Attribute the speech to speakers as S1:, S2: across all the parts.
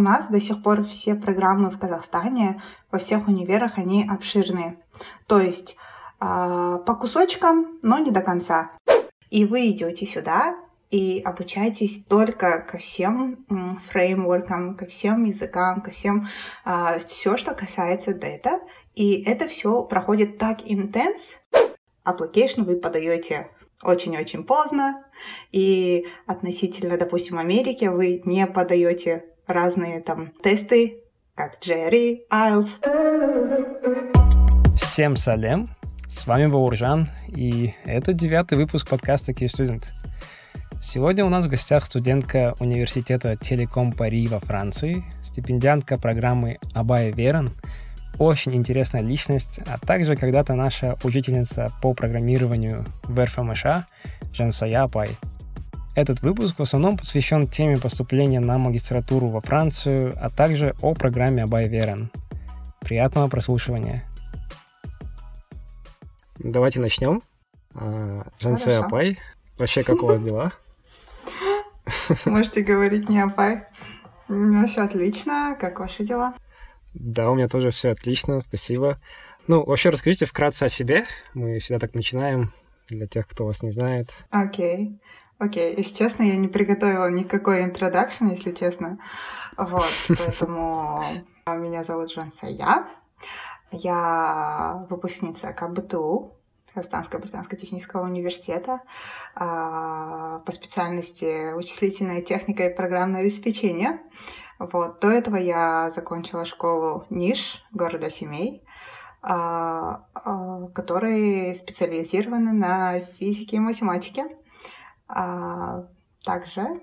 S1: у нас до сих пор все программы в Казахстане, во всех универах, они обширные. То есть э, по кусочкам, но не до конца. И вы идете сюда и обучаетесь только ко всем фреймворкам, ко всем языкам, ко всем э, а, все, что касается дата. И это все проходит так интенс. Application вы подаете очень-очень поздно, и относительно, допустим, Америки вы не подаете разные там тесты, как Джерри, IELTS.
S2: Всем салем, с вами Бауржан, и это девятый выпуск подкаста Key Student. Сегодня у нас в гостях студентка университета Телеком Пари во Франции, стипендиантка программы Абая Веран — очень интересная личность, а также когда-то наша учительница по программированию в РФМШ Жансая Пай. Этот выпуск в основном посвящен теме поступления на магистратуру во Францию, а также о программе Абай Верен. Приятного прослушивания. Давайте начнем. А, Жансая Пай, вообще как у вас дела?
S1: Можете говорить не Апай. У меня все отлично. Как ваши дела?
S2: Да, у меня тоже все отлично, спасибо. Ну, вообще расскажите вкратце о себе. Мы всегда так начинаем для тех, кто вас не знает.
S1: Окей. Okay. Окей, okay. если честно, я не приготовила никакой интродакшн, если честно. Вот, поэтому меня зовут Жансая. Я выпускница КБТУ, Казахстанского британско-технического университета а, по специальности вычислительная техника и программное обеспечение. Вот. До этого я закончила школу НИШ города Семей, а, которые специализированы на физике и математике. А, также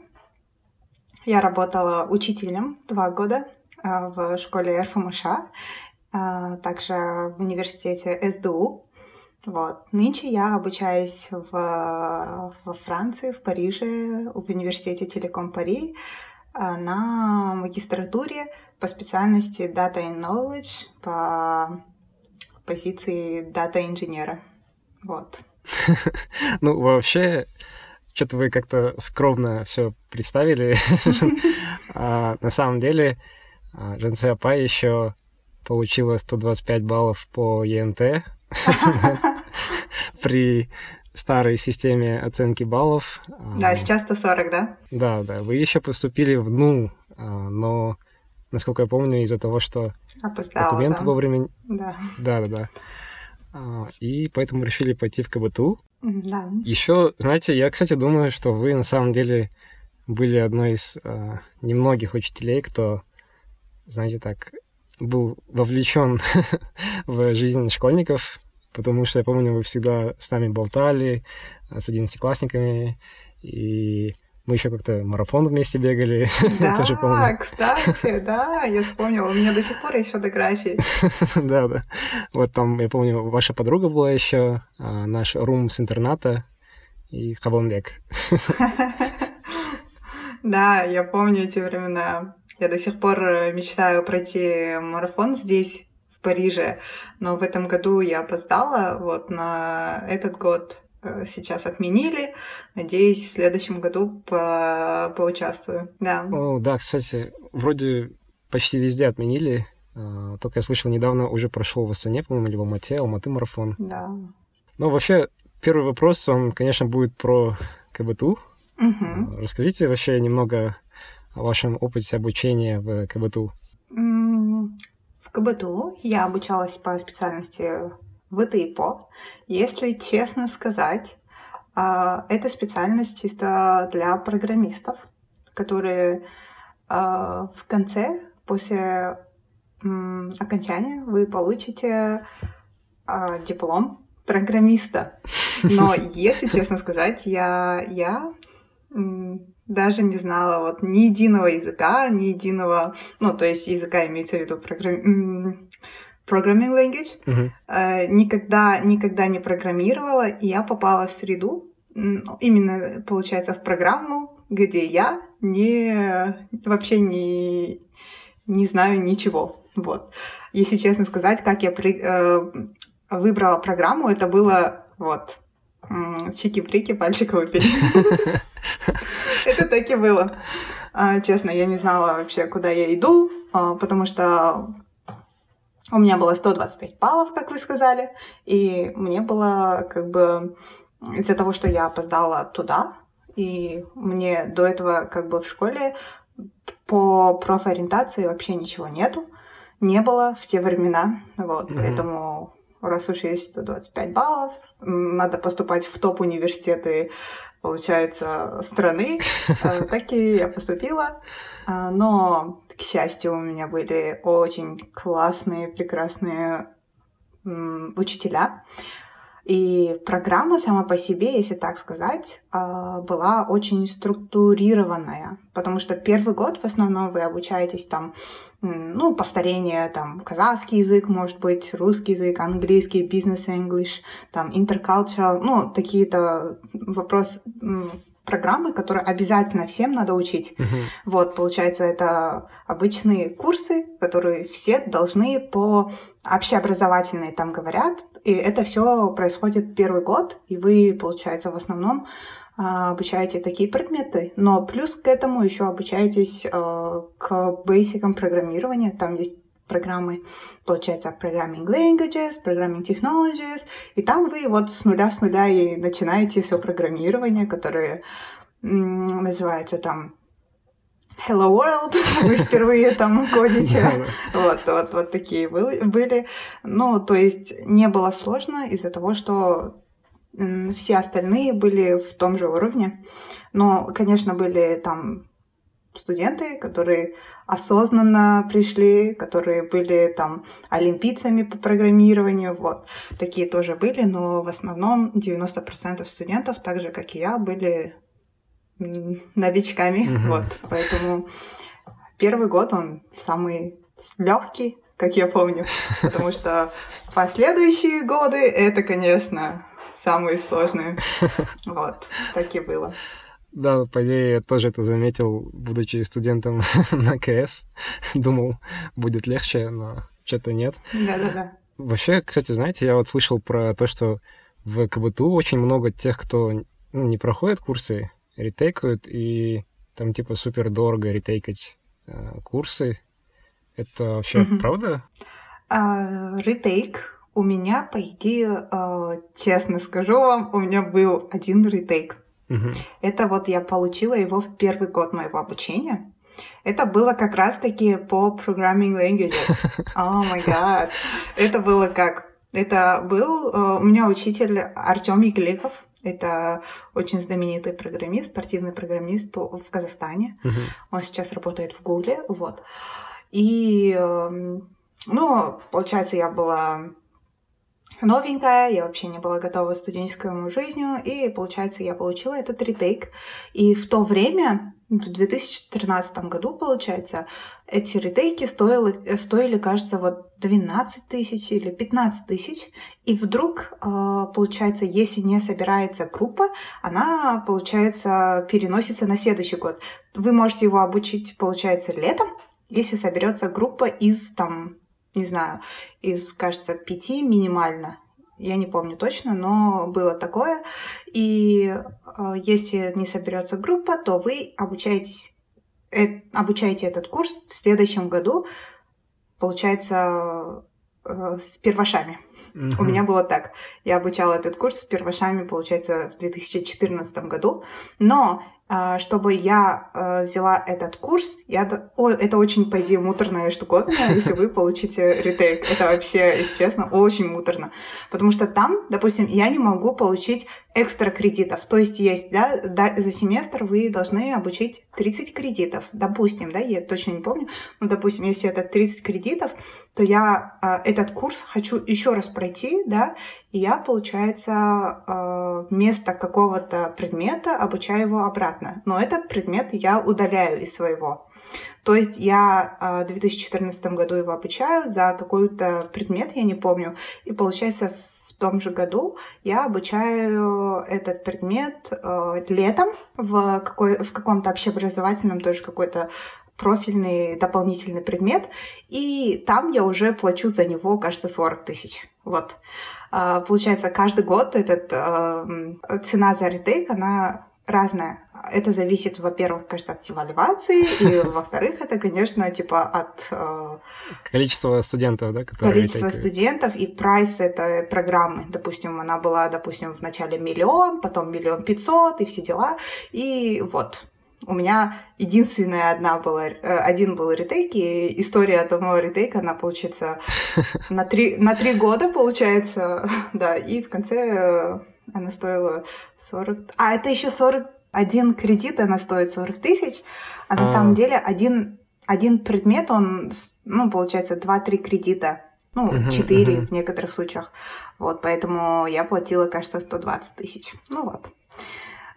S1: я работала учителем два года в школе РФМШ, также в университете СДУ. Вот. Нынче я обучаюсь в, во Франции, в Париже, в университете Телеком Пари а, на магистратуре по специальности Data and Knowledge по позиции дата-инженера. Вот.
S2: Ну, вообще, что-то вы как-то скромно все представили. а, на самом деле, Женция Пай еще получила 125 баллов по ЕНТ при старой системе оценки баллов.
S1: Да, сейчас 140, да?
S2: Да, да. Вы еще поступили в НУ, а, но, насколько я помню, из-за того, что Опоздала, документы да. вовремя... Да. Да, да, да. А, и поэтому решили пойти в КБТУ.
S1: Да.
S2: Еще, знаете, я, кстати, думаю, что вы на самом деле были одной из а, немногих учителей, кто, знаете, так был вовлечен в жизнь школьников, потому что я помню, вы всегда с нами болтали, э, с одиннадцатиклассниками, и мы еще как-то марафон вместе бегали.
S1: Да, тоже помню. кстати, да, я вспомнила. У меня до сих пор есть фотографии.
S2: да, да. Вот там, я помню, ваша подруга была еще, а, наш рум с интерната и Хабламбек.
S1: да, я помню эти времена. Я до сих пор э, мечтаю пройти марафон здесь, в Париже, но в этом году я опоздала, вот на этот год сейчас отменили. Надеюсь, в следующем году по поучаствую. Да.
S2: О, да, кстати, вроде почти везде отменили. А, только я слышал, недавно уже прошел в Астане, по-моему, или в Алмате, Алматы марафон.
S1: Да.
S2: Ну, вообще, первый вопрос, он, конечно, будет про КБТУ.
S1: Угу.
S2: Расскажите вообще немного о вашем опыте обучения в КБТУ.
S1: В КБТУ я обучалась по специальности ВТИПО. Если честно сказать, а, это специальность чисто для программистов, которые а, в конце, после окончания, вы получите а, диплом программиста. Но, если честно сказать, я, я даже не знала вот ни единого языка, ни единого, ну, то есть языка имеется в виду программ... programming language,
S2: uh-huh.
S1: э, никогда, никогда не программировала, и я попала в среду, именно, получается, в программу, где я не, вообще не, не знаю ничего. Вот. Если честно сказать, как я при, э, выбрала программу, это было вот чики-прики, пальчиковый перед. Это так и было. А, честно, я не знала вообще, куда я иду, а, потому что у меня было 125 баллов, как вы сказали, и мне было как бы из-за того, что я опоздала туда, и мне до этого как бы в школе по профориентации вообще ничего нету, не было в те времена, вот, mm-hmm. поэтому раз уж есть 125 баллов, надо поступать в топ-университеты, получается, страны. Э, так и я поступила. А, но, к счастью, у меня были очень классные, прекрасные учителя. И программа сама по себе, если так сказать, а, была очень структурированная, потому что первый год в основном вы обучаетесь там, ну, повторение, там, казахский язык, может быть, русский язык, английский, бизнес-english, там, intercultural, ну, такие-то вопросы, программы, которые обязательно всем надо учить. Uh-huh. Вот, получается, это обычные курсы, которые все должны по общеобразовательные там говорят, и это все происходит первый год, и вы, получается, в основном а, обучаете такие предметы, но плюс к этому еще обучаетесь э, к бейсикам программирования, там есть программы, получается, Programming Languages, Programming Technologies, и там вы вот с нуля с нуля и начинаете все программирование, которое называется там Hello World, вы впервые там кодите. Вот, вот, вот такие были. Ну, то есть не было сложно из-за того, что все остальные были в том же уровне. Но, конечно, были там студенты, которые осознанно пришли, которые были там олимпийцами по программированию, вот. Такие тоже были, но в основном 90% студентов, так же, как и я, были новичками, угу. вот. Поэтому первый год он самый легкий, как я помню, потому что последующие годы это, конечно, самые сложные. Вот, так и было.
S2: Да, по идее, я тоже это заметил, будучи студентом на КС. Думал, будет легче, но что-то нет.
S1: Да-да-да.
S2: Вообще, кстати, знаете, я вот слышал про то, что в КБТУ очень много тех, кто ну, не проходит курсы, ретейкают, и там типа супер дорого ретейкать э, курсы. Это вообще mm-hmm. правда?
S1: Uh, ретейк у меня, по идее, uh, честно скажу вам, у меня был один ретейк. Это вот я получила его в первый год моего обучения. Это было как раз-таки по programming languages. О май гад. Это было как? Это был uh, у меня учитель Артем Игликов. Это очень знаменитый программист, спортивный программист в Казахстане. Uh-huh. Он сейчас работает в Гугле, вот. И, эм, ну, получается, я была новенькая, я вообще не была готова к студенческому жизнью, и, получается, я получила этот ретейк. И в то время, в 2013 году, получается, эти ретейки стоили, стоили кажется, вот 12 тысяч или 15 тысяч, и вдруг, а, получается, если не собирается группа, она, получается, переносится на следующий год. Вы можете его обучить, получается, летом, если соберется группа из там не знаю, из, кажется, пяти минимально. Я не помню точно, но было такое. И э, если не соберется группа, то вы обучаетесь, э, обучаете этот курс в следующем году, получается, э, с первошами. Uh-huh. У меня было так. Я обучала этот курс с первошами, получается, в 2014 году. Но чтобы я э, взяла этот курс, я... Ой, это очень, по идее, муторная штуковина, если вы получите ретейк. Это вообще, если честно, очень муторно. Потому что там, допустим, я не могу получить экстра кредитов. То есть есть, да, да, за семестр вы должны обучить 30 кредитов. Допустим, да, я точно не помню, но, допустим, если это 30 кредитов, то я э, этот курс хочу еще раз пройти, да, и я, получается, э, вместо какого-то предмета обучаю его обратно. Но этот предмет я удаляю из своего. То есть я э, в 2014 году его обучаю за какой-то предмет, я не помню, и получается в том же году я обучаю этот предмет э, летом в, какой, в каком-то общеобразовательном тоже какой-то профильный дополнительный предмет, и там я уже плачу за него, кажется, 40 тысяч. Вот. А, получается, каждый год этот, цена за ретейк, она разное. Это зависит, во-первых, кажется, от эвалюации, и, во-вторых, это, конечно, типа от... Э,
S2: Количества студентов, да?
S1: Количество студентов и прайс этой программы. Допустим, она была, допустим, в начале миллион, потом миллион пятьсот и все дела. И вот, у меня единственная одна была, э, один был ретейк, и история одного ретейка, она получается на три, на три года, получается, да, и в конце э, она стоила 40... А, это еще 41 кредит, она стоит 40 тысяч, а на а. самом деле один, один предмет, он, ну, получается, 2-3 кредита, ну, 4 uh-huh, в некоторых случаях. Вот, поэтому я платила, кажется, 120 тысяч. Ну вот.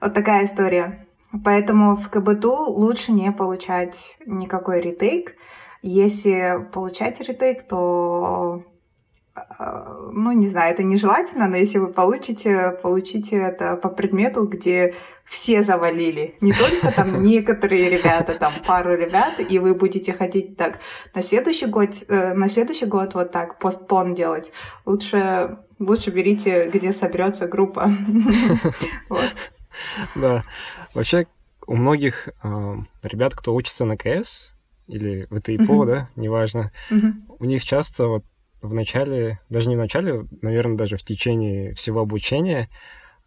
S1: Вот такая история. Поэтому в КБТУ лучше не получать никакой ретейк. Если получать ретейк, то э, ну, не знаю, это нежелательно, но если вы получите, получите это по предмету, где все завалили. Не только там некоторые ребята, там пару ребят, и вы будете хотеть так на следующий год, э, на следующий год вот так постпон делать. Лучше, лучше берите, где соберется группа.
S2: Да. Вообще, у многих э, ребят, кто учится на КС или в ИТИПО, mm-hmm. да, неважно, mm-hmm. у них часто вот в начале, даже не в начале, наверное, даже в течение всего обучения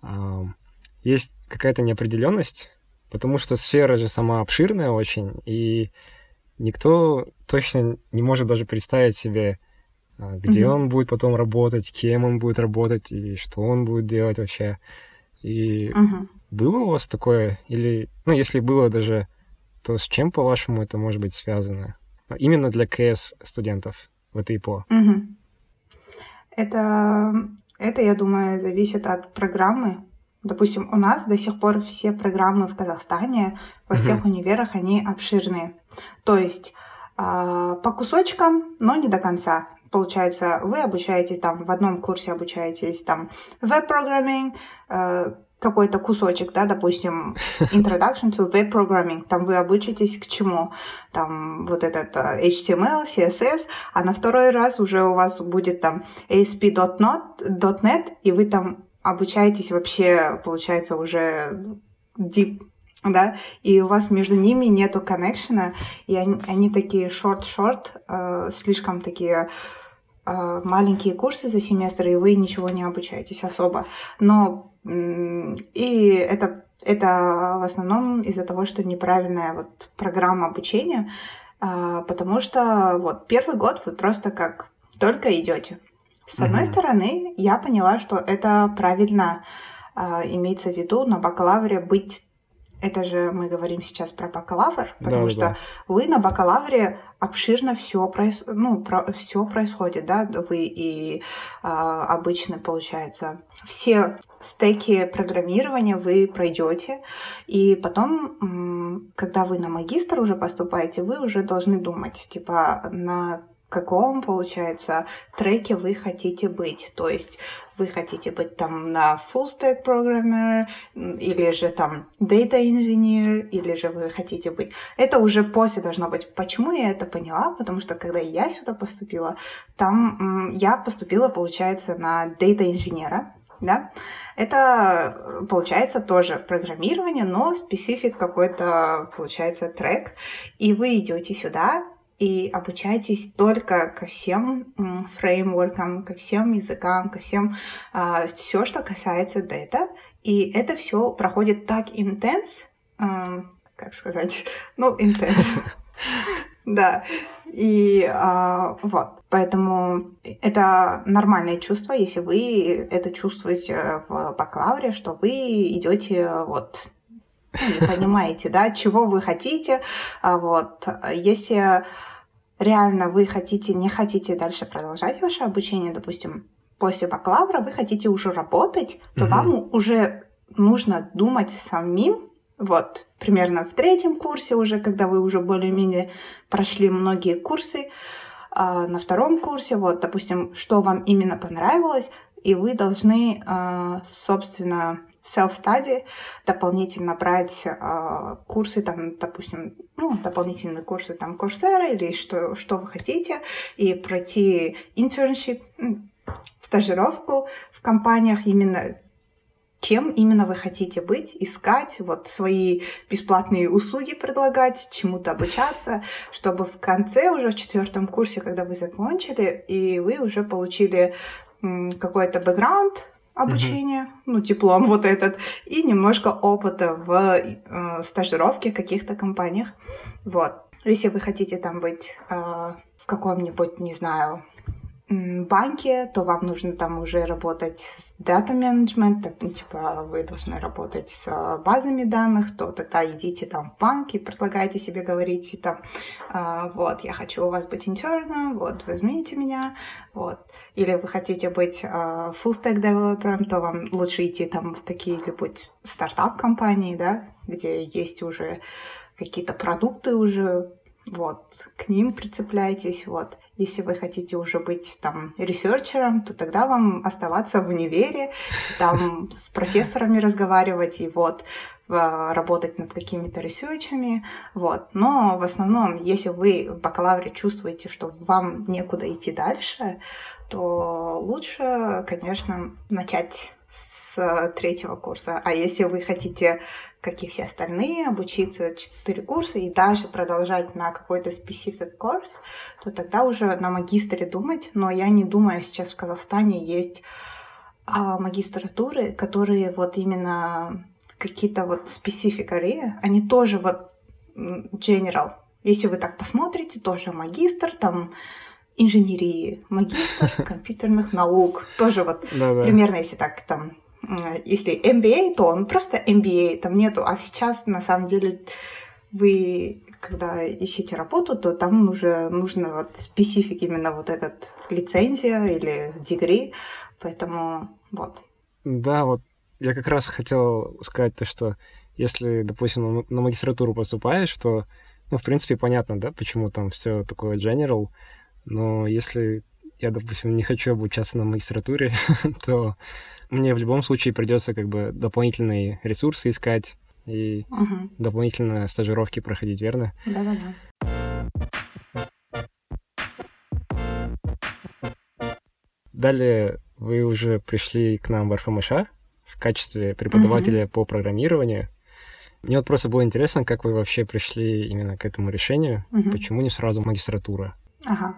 S2: э, есть какая-то неопределенность, потому что сфера же сама обширная очень, и никто точно не может даже представить себе, где mm-hmm. он будет потом работать, кем он будет работать и что он будет делать вообще. И mm-hmm. Было у вас такое? Или, ну, если было даже, то с чем, по-вашему, это может быть связано? Именно для КС студентов в этой ИПО.
S1: Угу. Это, это, я думаю, зависит от программы. Допустим, у нас до сих пор все программы в Казахстане, во всех угу. универах, они обширные. То есть э, по кусочкам, но не до конца. Получается, вы обучаетесь там, в одном курсе обучаетесь там веб-программинг, э, какой-то кусочек, да, допустим, Introduction to Web Programming, там вы обучитесь к чему, там вот этот э, HTML, CSS, а на второй раз уже у вас будет там ASP.NET, и вы там обучаетесь вообще, получается, уже deep, да, и у вас между ними нету коннекшена, и они, они такие short-short, э, слишком такие э, маленькие курсы за семестр, и вы ничего не обучаетесь особо. Но и это, это в основном из-за того, что неправильная вот программа обучения, а, потому что вот первый год вы просто как только идете. С одной mm-hmm. стороны, я поняла, что это правильно а, имеется в виду на бакалавре быть это же мы говорим сейчас про бакалавр, потому да, что да. вы на бакалавре обширно все, проис... ну, про... все происходит, да, вы и э, обычно, получается, все стеки программирования вы пройдете, и потом, когда вы на магистр уже поступаете, вы уже должны думать, типа, на каком, получается, треке вы хотите быть. То есть вы хотите быть там на full stack programmer, или же там data engineer, или же вы хотите быть... Это уже после должно быть. Почему я это поняла? Потому что когда я сюда поступила, там я поступила, получается, на data инженера, да, это получается тоже программирование, но специфик какой-то, получается, трек, и вы идете сюда, и обучайтесь только ко всем фреймворкам, ко всем языкам, ко всем а, все, что касается дата. И это все проходит так интенс, а, как сказать, ну, интенс. Да. И а, вот. Поэтому это нормальное чувство, если вы это чувствуете в бакалавре, что вы идете вот понимаете, да, чего вы хотите. А вот. Если реально вы хотите, не хотите дальше продолжать ваше обучение, допустим, после бакалавра вы хотите уже работать, то угу. вам уже нужно думать самим, вот, примерно в третьем курсе уже, когда вы уже более-менее прошли многие курсы, э, на втором курсе, вот, допустим, что вам именно понравилось, и вы должны, э, собственно, self-study, дополнительно брать э, курсы, там, допустим, ну, дополнительные курсы, там, Coursera или что, что вы хотите, и пройти internship, стажировку в компаниях именно кем именно вы хотите быть, искать, вот свои бесплатные услуги предлагать, чему-то обучаться, чтобы в конце уже в четвертом курсе, когда вы закончили, и вы уже получили какой-то бэкграунд, обучение, mm-hmm. ну, диплом вот этот, и немножко опыта в э, стажировке в каких-то компаниях. Вот. Если вы хотите там быть э, в каком-нибудь, не знаю, банке, то вам нужно там уже работать с дата менеджмент, типа вы должны работать с базами данных, то тогда идите там в банк и предлагайте себе, говорите там, а, вот, я хочу у вас быть интерном, вот, возьмите меня, вот. Или вы хотите быть а, full stack developer ом, то вам лучше идти там в какие-нибудь стартап-компании, да, где есть уже какие-то продукты уже вот, к ним прицепляйтесь, вот. Если вы хотите уже быть там researcher ом, то тогда вам оставаться в универе, там с профессорами разговаривать и вот работать над какими-то ресерчами, вот. Но в основном, если вы в бакалавре чувствуете, что вам некуда идти дальше, то лучше, конечно, начать с третьего курса. А если вы хотите как и все остальные, обучиться 4 курса и даже продолжать на какой-то specific курс, то тогда уже на магистре думать. Но я не думаю, сейчас в Казахстане есть а, магистратуры, которые вот именно какие-то вот specific area, они тоже вот general. Если вы так посмотрите, тоже магистр, там инженерии, магистр компьютерных наук, тоже вот примерно, если так там если MBA, то он просто MBA, там нету. А сейчас, на самом деле, вы, когда ищете работу, то там уже нужно вот специфик именно вот этот лицензия или дегри, поэтому вот.
S2: Да, вот я как раз хотел сказать то, что если, допустим, на магистратуру поступаешь, то, ну, в принципе, понятно, да, почему там все такое general, но если я, допустим, не хочу обучаться на магистратуре, то мне в любом случае придется как бы дополнительные ресурсы искать и угу. дополнительно стажировки проходить, верно?
S1: Да-да-да.
S2: Далее вы уже пришли к нам в РФМШ в качестве преподавателя угу. по программированию. Мне вот просто было интересно, как вы вообще пришли именно к этому решению, угу. почему не сразу магистратура?
S1: Ага.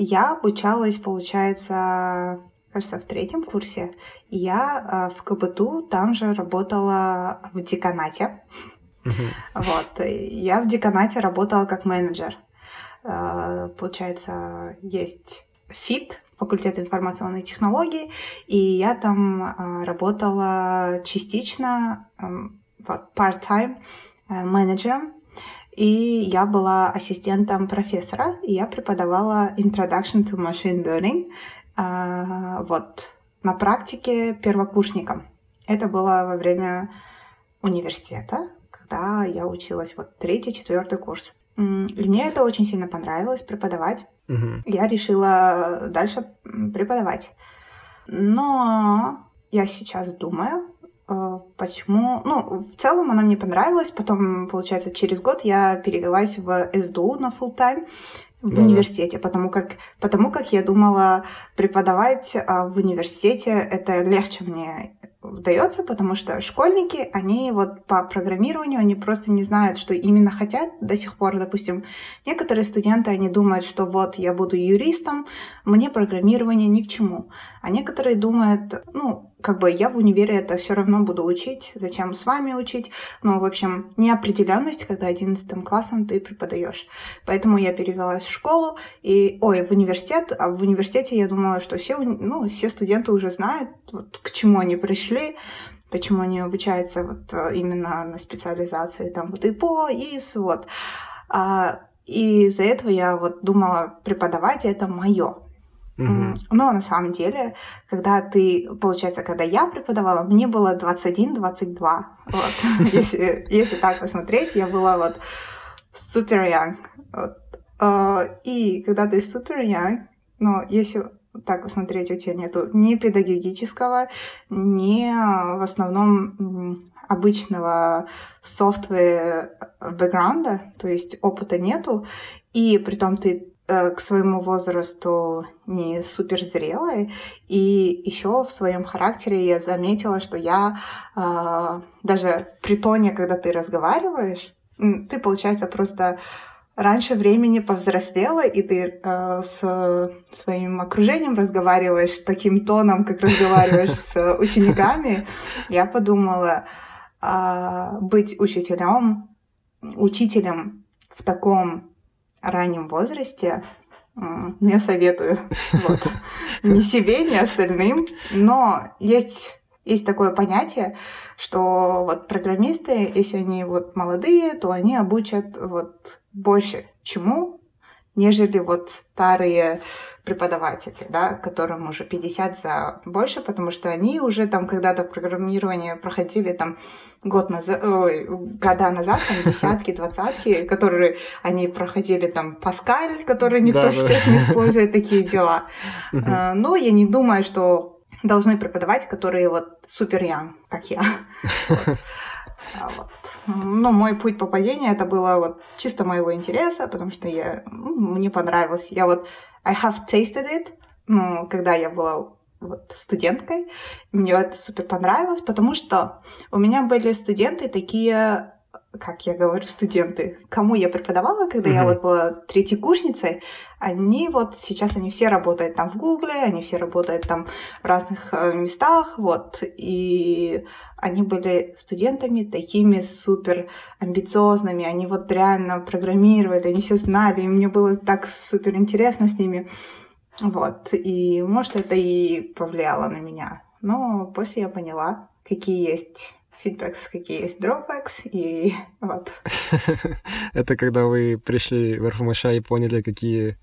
S1: Я обучалась, получается, кажется, в третьем курсе. Я э, в КБТУ там же работала в деканате. Вот. Я в деканате работала как менеджер. Э, получается, есть ФИТ, факультет информационной технологии, и я там э, работала частично, эм, вот, part-time менеджером и я была ассистентом профессора, и я преподавала Introduction to Machine Learning а, вот, на практике первокурсникам. Это было во время университета, когда я училась вот третий, четвертый курс. И мне это очень сильно понравилось преподавать.
S2: Угу.
S1: Я решила дальше преподавать. Но я сейчас думаю, почему? Ну, в целом она мне понравилась. Потом, получается, через год я перевелась в СДУ на full time в да. университете, потому как, потому как я думала преподавать а, в университете это легче мне удается, потому что школьники, они вот по программированию, они просто не знают, что именно хотят до сих пор. Допустим, некоторые студенты, они думают, что вот я буду юристом, мне программирование ни к чему. А некоторые думают, ну, как бы я в универе это все равно буду учить, зачем с вами учить. Ну, в общем, неопределенность, когда 11 классом ты преподаешь. Поэтому я перевелась в школу и, ой, в университет. А в университете я думала, что все, ну, все студенты уже знают, вот, к чему они пришли, почему они обучаются вот э, именно на специализации, там, вот ИПО, ИС, вот. А, и из-за этого я вот думала, преподавать это мое. Но на самом деле, когда ты, получается, когда я преподавала, мне было 21-22. Вот. если, если так посмотреть, я была вот супер young. Вот. А, и когда ты супер young, но если так посмотреть, у тебя нету ни педагогического, ни в основном обычного софтвера бэкграунда, то есть опыта нету, и при том ты к своему возрасту не супер зрелой, и еще в своем характере я заметила, что я э, даже при тоне, когда ты разговариваешь, ты, получается, просто раньше времени повзрослела, и ты э, с своим окружением разговариваешь таким тоном, как разговариваешь с учениками, я подумала, э, быть учителем, учителем в таком раннем возрасте не советую. Вот. Ни себе, ни остальным. Но есть, есть такое понятие, что вот программисты, если они вот молодые, то они обучат вот больше чему, нежели вот старые преподаватели, да, которым уже 50 за больше, потому что они уже там когда-то программирование проходили там год назад, ой, года назад, там десятки, двадцатки, которые они проходили там Паскаль, который никто да, сейчас да. не использует, такие дела. А, но я не думаю, что должны преподавать, которые вот супер ян, как я. А вот. Ну, мой путь попадения это было вот чисто моего интереса, потому что я, ну, мне понравилось. Я вот I have tasted it, ну, когда я была вот студенткой. Мне это супер понравилось, потому что у меня были студенты такие как я говорю, студенты, кому я преподавала, когда mm-hmm. я вот была третьей курсницей, они вот сейчас они все работают там в Гугле, они все работают там в разных э, местах, вот, и они были студентами такими супер амбициозными, они вот реально программировали, они все знали, и мне было так супер интересно с ними, вот, и может это и повлияло на меня, но после я поняла, какие есть Feedbacks, какие есть Dropbacks, и вот.
S2: Это когда вы пришли в РФМШ и поняли, какие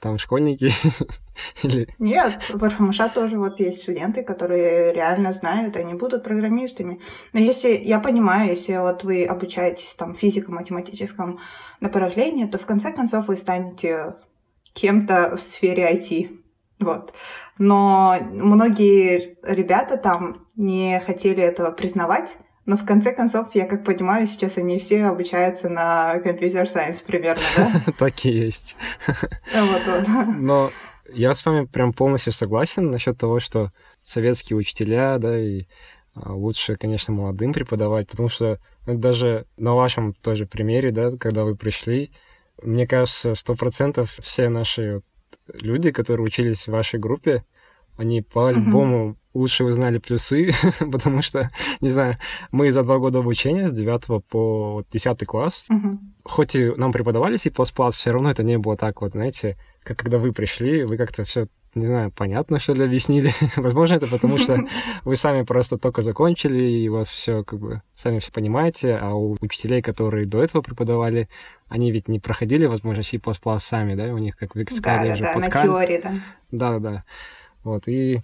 S2: там школьники? Или...
S1: Нет, в РФМШ тоже вот есть студенты, которые реально знают, они будут программистами. Но если, я понимаю, если вот вы обучаетесь там физико-математическом направлении, то в конце концов вы станете кем-то в сфере IT. Вот. Но многие ребята там не хотели этого признавать, но в конце концов, я как понимаю, сейчас они все обучаются на компьютер сайенс примерно, да?
S2: Так и есть. Вот, вот. Но я с вами прям полностью согласен насчет того, что советские учителя, да, и а, лучше, конечно, молодым преподавать, потому что даже на вашем тоже примере, да, когда вы пришли, мне кажется, сто процентов все наши люди, которые учились в вашей группе, они по-любому mm-hmm. лучше узнали плюсы, потому что, не знаю, мы за два года обучения с 9 по 10 класс, mm-hmm. хоть и нам преподавали C++, все равно это не было так вот, знаете, как когда вы пришли, вы как-то все не знаю, понятно, что ли, объяснили. Возможно, это потому, что вы сами просто только закончили, и у вас все как бы сами все понимаете, а у учителей, которые до этого преподавали, они ведь не проходили, возможно, C++ сами, да, у них, как вы сказали,
S1: да, уже да, на теории, да.
S2: Да-да-да. Вот, и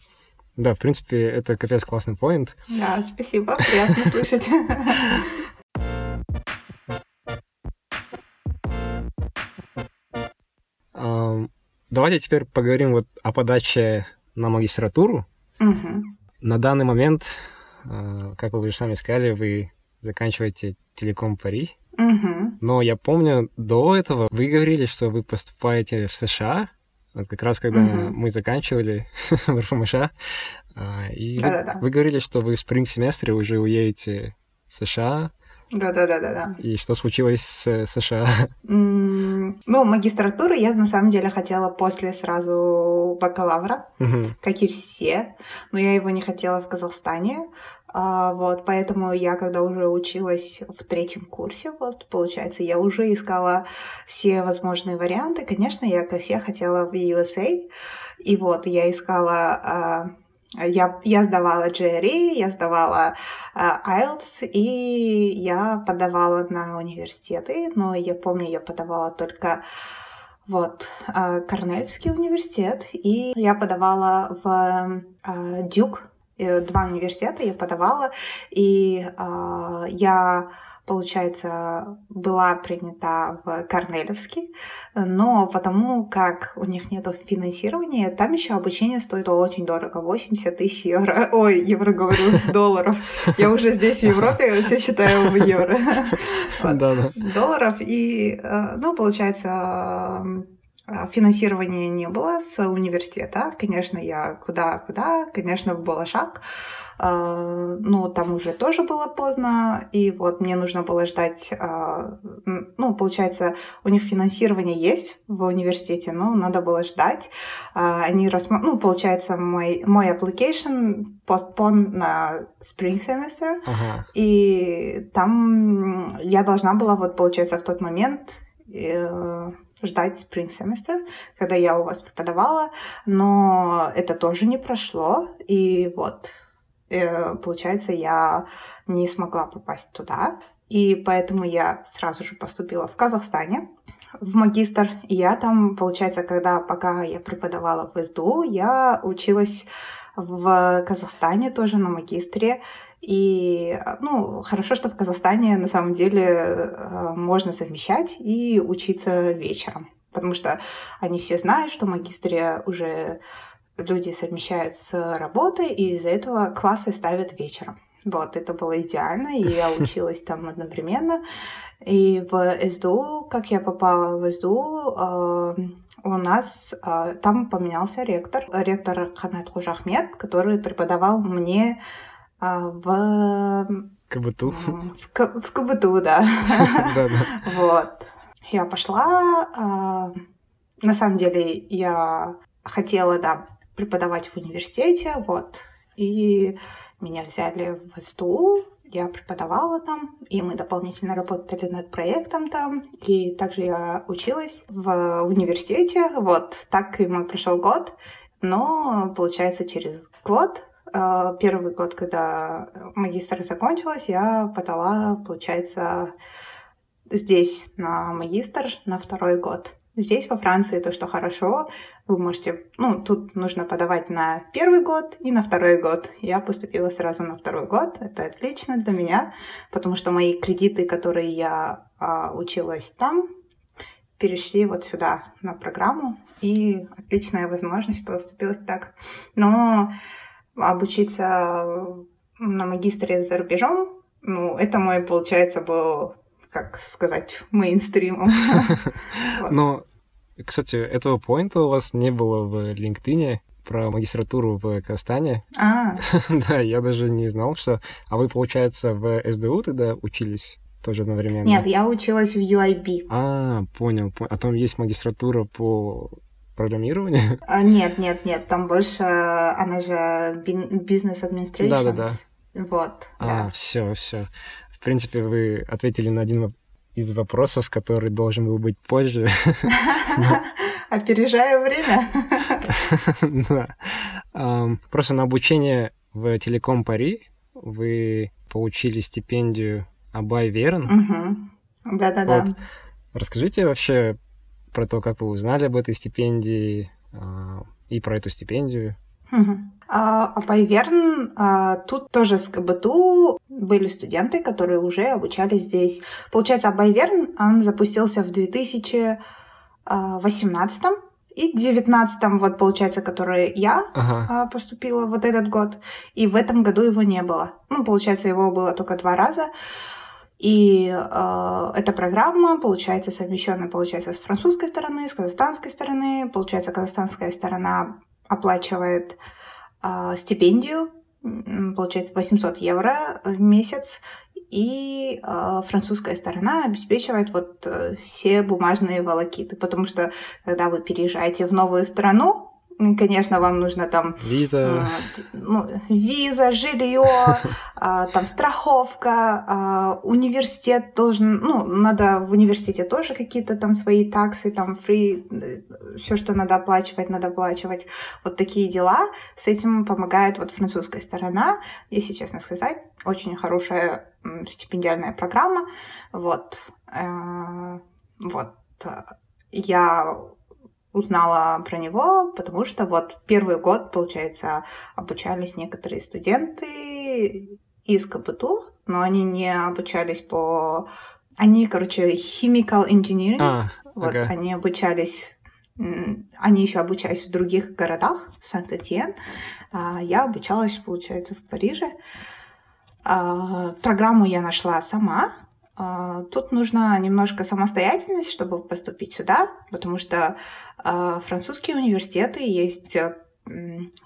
S2: да, в принципе, это капец классный поинт.
S1: Да, спасибо, приятно слышать.
S2: Давайте теперь поговорим вот о подаче на магистратуру.
S1: Угу.
S2: На данный момент, э, как вы уже сами сказали, вы заканчиваете телеком Пари.
S1: Угу.
S2: Но я помню, до этого вы говорили, что вы поступаете в США. Вот как раз когда угу. мы заканчивали в РФМШ. А, и вы, вы говорили, что вы в спринг-семестре уже уедете в США.
S1: Да-да-да-да.
S2: И что случилось с США?
S1: Mm, ну, магистратуру я на самом деле хотела после сразу бакалавра,
S2: uh-huh.
S1: как и все, но я его не хотела в Казахстане. А, вот, поэтому я, когда уже училась в третьем курсе, вот, получается, я уже искала все возможные варианты. Конечно, я, как все, хотела в USA. И вот, я искала а, я, я сдавала GRE, я сдавала uh, IELTS, и я подавала на университеты, но я помню, я подавала только вот uh, Корнельский университет, и я подавала в uh, Дюк, два университета я подавала, и я получается, была принята в Корнелевский, но потому как у них нет финансирования, там еще обучение стоит очень дорого, 80 тысяч евро. Ой, евро говорю, долларов. Я уже здесь, в Европе, все считаю в евро. Долларов. И, э, ну, получается, а, финансирования не было с университета. Конечно, я куда-куда, конечно, в Балашак. А, но там уже тоже было поздно, и вот мне нужно было ждать, а, ну, получается, у них финансирование есть в университете, но надо было ждать. Они рассмотрели, ну, получается, мой, мой application postpone на spring semester, ага. и там я должна была, вот, получается, в тот момент э, ждать spring semester, когда я у вас преподавала, но это тоже не прошло, и вот, э, получается, я не смогла попасть туда, и поэтому я сразу же поступила в Казахстане, в магистр. Я там, получается, когда пока я преподавала в СДУ, я училась в Казахстане тоже на магистре. И, ну, хорошо, что в Казахстане на самом деле э, можно совмещать и учиться вечером. Потому что они все знают, что в магистре уже люди совмещают с работой, и из-за этого классы ставят вечером. Вот, это было идеально, и я училась там одновременно. И в СДУ, как я попала в СДУ, э, у нас э, там поменялся ректор, ректор Ханат Хужахмед, который преподавал мне э, в...
S2: КБТУ?
S1: В, К... в КБТУ, да. Вот. Я пошла. На самом деле я хотела, да, преподавать в университете, вот. И меня взяли в СТУ, я преподавала там, и мы дополнительно работали над проектом там, и также я училась в университете, вот, так и мой прошел год, но, получается, через год, э, первый год, когда магистр закончилась, я подала, получается, здесь на магистр на второй год. Здесь, во Франции, то, что хорошо, вы можете, ну, тут нужно подавать на первый год и на второй год. Я поступила сразу на второй год, это отлично для меня, потому что мои кредиты, которые я а, училась там, перешли вот сюда на программу, и отличная возможность поступилась так. Но обучиться на магистре за рубежом, ну, это мой, получается, был как сказать, мейнстримом.
S2: Но, кстати, этого поинта у вас не было в LinkedIn про магистратуру в Казахстане.
S1: А.
S2: да, я даже не знал, что... А вы, получается, в СДУ тогда учились? тоже одновременно?
S1: Нет, я училась в UIB.
S2: А, понял. А там есть магистратура по программированию?
S1: А, нет, нет, нет, там больше, она же бизнес администрация.
S2: Да, да, да.
S1: Вот.
S2: А,
S1: да.
S2: все, все принципе, вы ответили на один из вопросов, который должен был быть позже.
S1: Опережаю время.
S2: Просто на обучение в Телеком Пари вы получили стипендию Абай Верн.
S1: Да-да-да.
S2: Расскажите вообще про то, как вы узнали об этой стипендии а, и про эту стипендию.
S1: А, а Пайверн, а, тут тоже с КБТУ были студенты, которые уже обучались здесь. Получается, Байверн, он запустился в 2018 и 2019, вот получается, который я ага. А, поступила вот этот год, и в этом году его не было. Ну, получается, его было только два раза. И э, эта программа, получается, совмещенная, получается, с французской стороны, с казахстанской стороны. Получается, казахстанская сторона оплачивает стипендию, получается 800 евро в месяц, и э, французская сторона обеспечивает вот э, все бумажные волокиты, потому что когда вы переезжаете в новую страну, Конечно, вам нужно там...
S2: Виза.
S1: Э, ну, виза, жилье, э, там страховка, э, университет должен... Ну, надо в университете тоже какие-то там свои таксы, там фри, все, что надо оплачивать, надо оплачивать. Вот такие дела. С этим помогает вот французская сторона, если честно сказать. Очень хорошая стипендиальная программа. Вот. Э, вот. Я узнала про него, потому что вот первый год, получается, обучались некоторые студенты из КПТУ, но они не обучались по... Они, короче, chemical engineering.
S2: А,
S1: вот, ага. они обучались они еще обучались в других городах, Санкт-Этьен. А я обучалась, получается, в Париже. А, программу я нашла сама, тут нужна немножко самостоятельность, чтобы поступить сюда, потому что а, французские университеты есть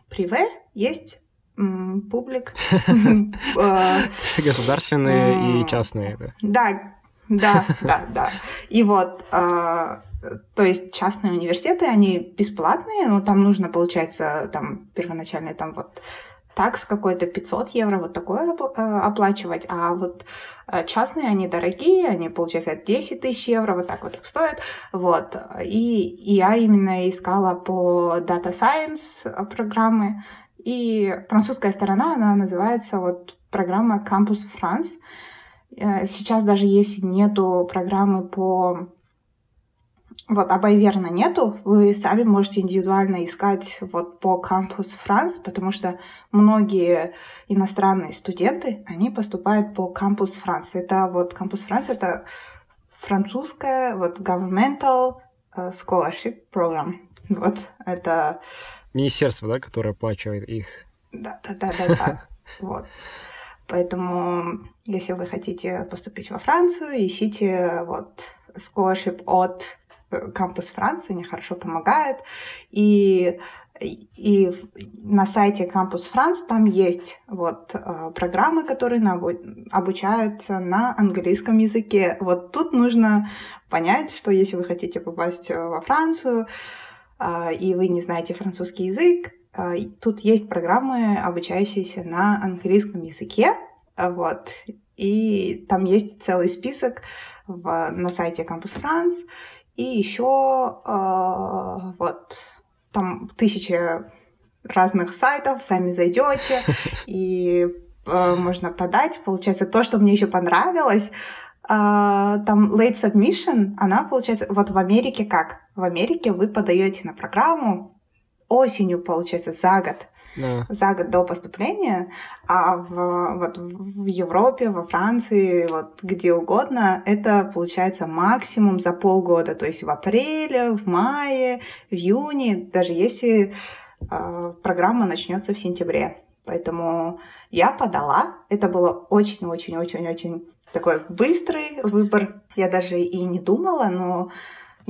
S1: приве, есть публик.
S2: Государственные и частные.
S1: Да, да, да, да. И вот, то есть частные университеты, они бесплатные, но там нужно, получается, там первоначально там вот такс какой-то 500 евро, вот такое э, оплачивать, а вот э, частные, они дорогие, они, получается, 10 тысяч евро, вот так вот стоят, вот, и, и я именно искала по Data Science программы, и французская сторона, она называется вот программа Campus France, э, сейчас даже если нету программы по вот, а Байверна нету, вы сами можете индивидуально искать вот по Campus France, потому что многие иностранные студенты, они поступают по Campus France. Это вот Campus France, это французская вот governmental uh, scholarship program. Вот, это...
S2: Министерство, да, которое оплачивает их.
S1: Да, да, да, да, да. Вот. Поэтому, если вы хотите поступить во Францию, ищите вот scholarship от кампус Франции, они хорошо помогают. И, и на сайте Campus France там есть вот э, программы, которые обучаются на английском языке. Вот тут нужно понять, что если вы хотите попасть во Францию, э, и вы не знаете французский язык, э, тут есть программы, обучающиеся на английском языке. Вот. И там есть целый список в, на сайте Campus France. И еще э, вот там тысяча разных сайтов, сами зайдете, и э, можно подать. Получается, то, что мне еще понравилось, э, там late submission, она получается, вот в Америке как? В Америке вы подаете на программу осенью, получается, за год
S2: да.
S1: за год до поступления, а в, вот, в Европе, во Франции, вот где угодно, это получается максимум за полгода, то есть в апреле, в мае, в июне, даже если э, программа начнется в сентябре. Поэтому я подала, это было очень-очень-очень-очень такой быстрый выбор. Я даже и не думала, но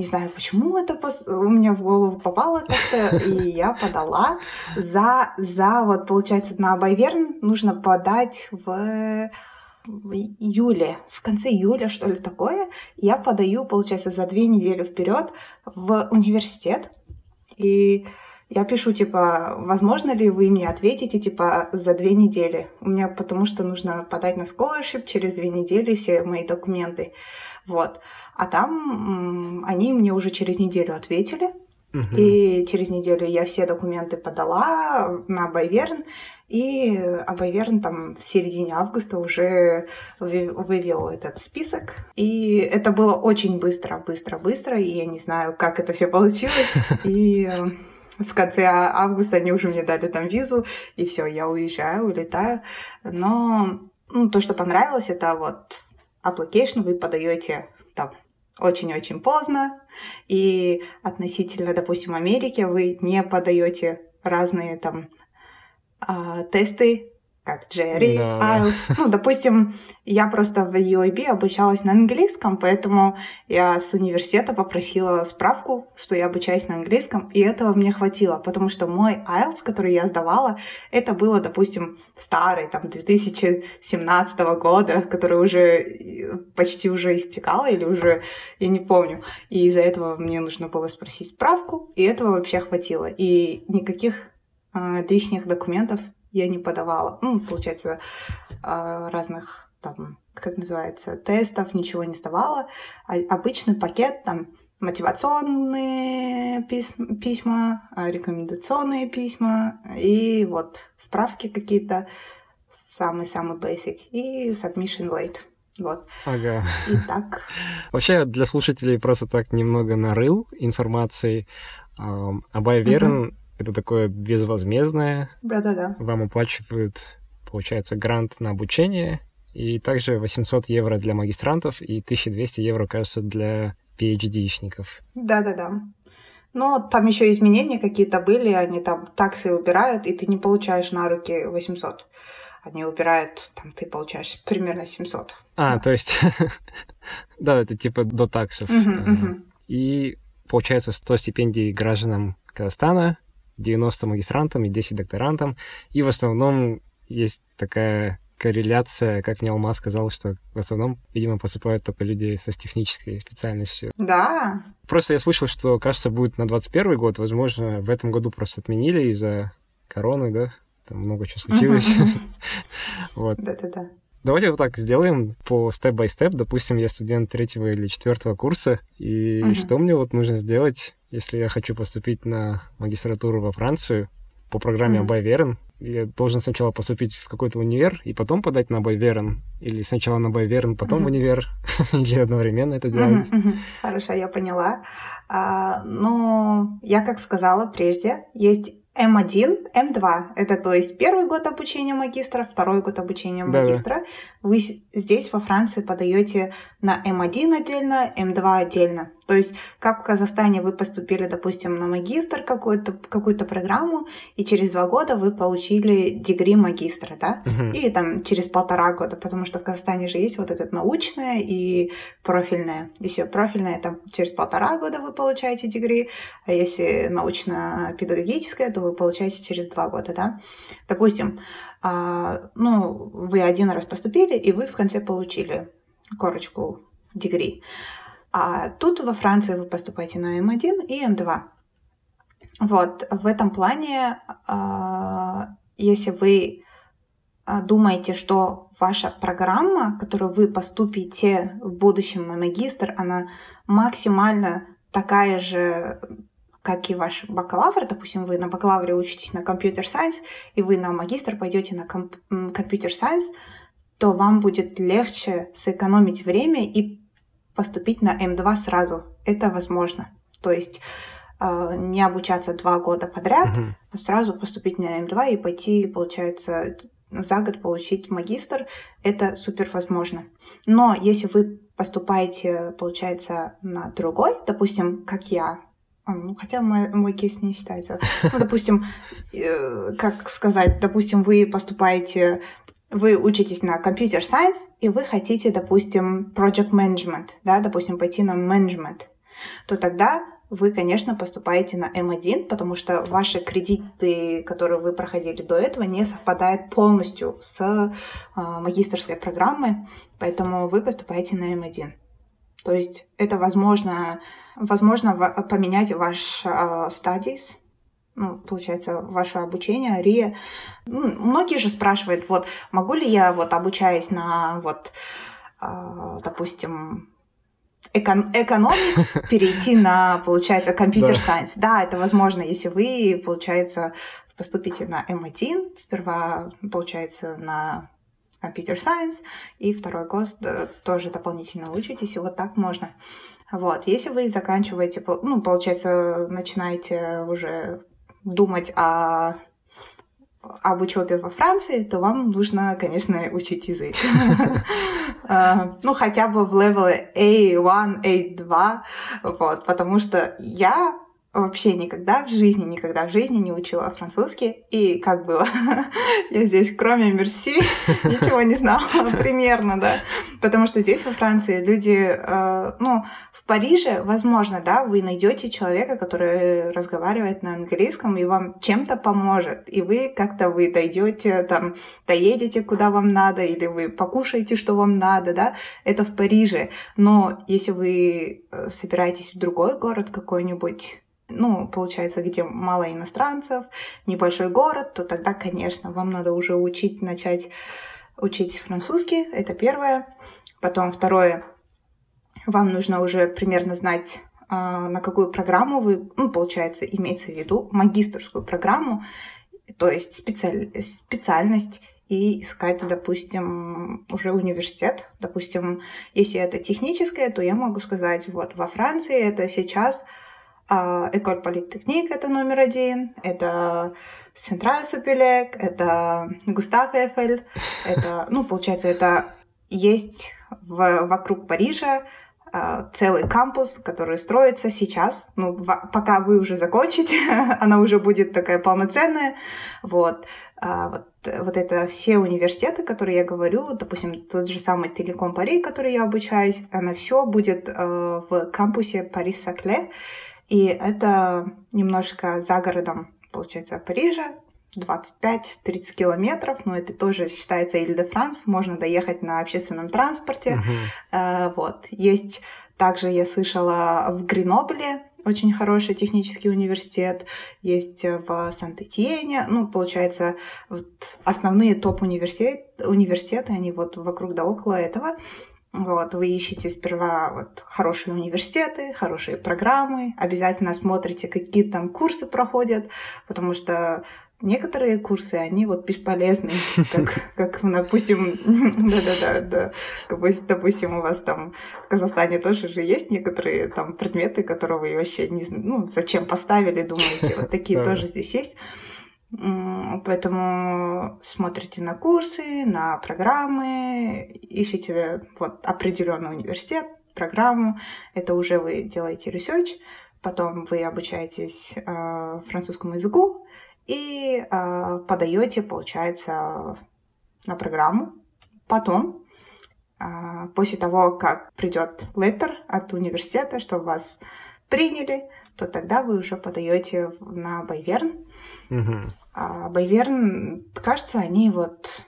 S1: не знаю, почему это у меня в голову попало как-то, и я подала за, за вот, получается, на Байверн нужно подать в в июле, в конце июля, что ли, такое, я подаю, получается, за две недели вперед в университет. И я пишу, типа, возможно ли вы мне ответите, типа, за две недели? У меня потому что нужно подать на scholarship через две недели все мои документы. Вот. А там они мне уже через неделю ответили. Угу. И через неделю я все документы подала на Байверн, и Байверн там в середине августа уже вывел этот список. И это было очень быстро, быстро, быстро, и я не знаю, как это все получилось. И э, в конце августа они уже мне дали там визу, и все, я уезжаю, улетаю. Но ну, то, что понравилось, это вот application вы подаете там очень-очень поздно, и относительно, допустим, Америки вы не подаете разные там э, тесты как Джерри, да. Да. Ну, допустим, я просто в UAB обучалась на английском, поэтому я с университета попросила справку, что я обучаюсь на английском, и этого мне хватило, потому что мой IELTS, который я сдавала, это было, допустим, старый, там, 2017 года, который уже почти уже истекал, или уже, я не помню. И из-за этого мне нужно было спросить справку, и этого вообще хватило. И никаких э, лишних документов я не подавала, ну, получается, а, разных там, как называется, тестов, ничего не сдавала. А обычный пакет, там, мотивационные письма, письма, рекомендационные письма и вот справки какие-то, самый-самый basic, и submission late. Вот.
S2: Ага.
S1: И так.
S2: Вообще, для слушателей просто так немного нарыл информации. Абай Верн это такое безвозмездное.
S1: Да-да-да.
S2: Вам оплачивают, получается, грант на обучение, и также 800 евро для магистрантов и 1200 евро, кажется, для PhD-шников.
S1: Да-да-да. Но там еще изменения какие-то были, они там таксы убирают, и ты не получаешь на руки 800. они убирают, там ты получаешь примерно 700.
S2: А, то есть, да, это типа до таксов. И получается 100 стипендий гражданам Казахстана, 90 магистрантам и 10 докторантам. И в основном есть такая корреляция, как мне Алмаз сказал, что в основном, видимо, поступают только люди со технической специальностью.
S1: Да.
S2: Просто я слышал, что, кажется, будет на 21 год. Возможно, в этом году просто отменили из-за короны, да? Там много чего случилось.
S1: Вот. Да-да-да.
S2: Давайте вот так сделаем по степ-бай-степ. Допустим, я студент третьего или четвертого курса, и что мне вот нужно сделать, если я хочу поступить на магистратуру во Францию по программе mm-hmm. Байверен? Я должен сначала поступить в какой-то универ и потом подать на Байверен? Или сначала на Байверен, потом mm-hmm. в универ? Или одновременно это делать?
S1: Хорошо, я поняла. Ну, я как сказала прежде, есть М1, М2. Это то есть первый год обучения магистра, второй год обучения магистра. Да. Вы здесь во Франции подаете на М1 отдельно, М2 отдельно. То есть, как в Казахстане вы поступили, допустим, на магистр какую-то какую программу, и через два года вы получили дегри магистра, да? Угу. Или там через полтора года, потому что в Казахстане же есть вот это научное и профильное. Если профильное, это через полтора года вы получаете дегри, а если научно-педагогическое, то вы получаете через два года, да? Допустим, а, ну, вы один раз поступили, и вы в конце получили корочку degree. А тут во Франции вы поступаете на М1 и М2. Вот, в этом плане, а, если вы а, думаете, что ваша программа, которую вы поступите в будущем на магистр, она максимально такая же, как и ваш бакалавр, допустим, вы на бакалавре учитесь на computer science, и вы на магистр пойдете на computer science, то вам будет легче сэкономить время и поступить на М2 сразу. Это возможно. То есть э, не обучаться два года подряд, uh-huh. а сразу поступить на М2 и пойти, получается, за год получить магистр, это супер возможно. Но если вы поступаете, получается, на другой, допустим, как я, а, ну, хотя мой, мой кейс не считается. Ну, допустим, э, как сказать, допустим, вы поступаете вы учитесь на компьютер сайенс, и вы хотите, допустим, project management, да, допустим, пойти на менеджмент, то тогда вы, конечно, поступаете на М1, потому что ваши кредиты, которые вы проходили до этого, не совпадают полностью с э, магистрской программой, поэтому вы поступаете на М1. То есть это возможно, возможно поменять ваш э, studies, ну, получается, ваше обучение, area. Ну, многие же спрашивают, вот, могу ли я, вот, обучаясь на, вот, э, допустим, econ economics, перейти на, получается, computer science. Да, это возможно, если вы, получается, поступите на М1, сперва, получается, на computer science, и второй год тоже дополнительно учитесь, и вот так можно. Вот, если вы заканчиваете, ну, получается, начинаете уже думать о об учебе во Франции, то вам нужно, конечно, учить язык. А, ну, хотя бы в левеле A1, A2, вот, потому что я вообще никогда в жизни, никогда в жизни не учила французский. И как было? Я здесь, кроме мерси, ничего не знала примерно, да. Потому что здесь, во Франции, люди, э, ну, в Париже, возможно, да, вы найдете человека, который разговаривает на английском и вам чем-то поможет. И вы как-то вы дойдете, там, доедете, куда вам надо, или вы покушаете, что вам надо, да. Это в Париже. Но если вы э, собираетесь в другой город какой-нибудь, ну, получается, где мало иностранцев, небольшой город, то тогда, конечно, вам надо уже учить, начать учить французский, это первое. Потом второе, вам нужно уже примерно знать, а, на какую программу вы, ну, получается, имеется в виду магистрскую программу, то есть специаль, специальность, и искать, допустим, уже университет. Допустим, если это техническое, то я могу сказать, вот во Франции это сейчас Эколь Политехник это номер один, это Централь Супелек, это Густав Эфель, это, ну, получается, это есть в, вокруг Парижа э, целый кампус, который строится сейчас. Ну, пока вы уже закончите, она уже будет такая полноценная. Вот. А, вот, вот это все университеты, которые я говорю, допустим, тот же самый Телеком Пари, который я обучаюсь, она все будет в кампусе Парис-Сакле. И это немножко за городом, получается, Парижа, 25-30 километров, но это тоже считается Иль-де-Франс, можно доехать на общественном транспорте. Uh-huh. Вот. Есть также, я слышала, в Гренобле очень хороший технический университет, есть в Сант-Этьене, ну, получается, вот основные топ-университеты, университеты, они вот вокруг да около этого. Вот, вы ищете сперва вот хорошие университеты, хорошие программы, обязательно смотрите, какие там курсы проходят, потому что некоторые курсы, они вот бесполезны, как, как допустим, да-да-да, да, допустим, у вас там в Казахстане тоже же есть некоторые там предметы, которые вы вообще не ну, зачем поставили, думаете, вот такие тоже здесь есть. Поэтому смотрите на курсы, на программы, ищите вот определенный университет, программу. Это уже вы делаете research, потом вы обучаетесь э, французскому языку и э, подаете, получается, на программу. Потом, э, после того, как придет letter от университета, что вас приняли, то тогда вы уже подаете на Байверн. Mm-hmm. А Байверн, кажется, они вот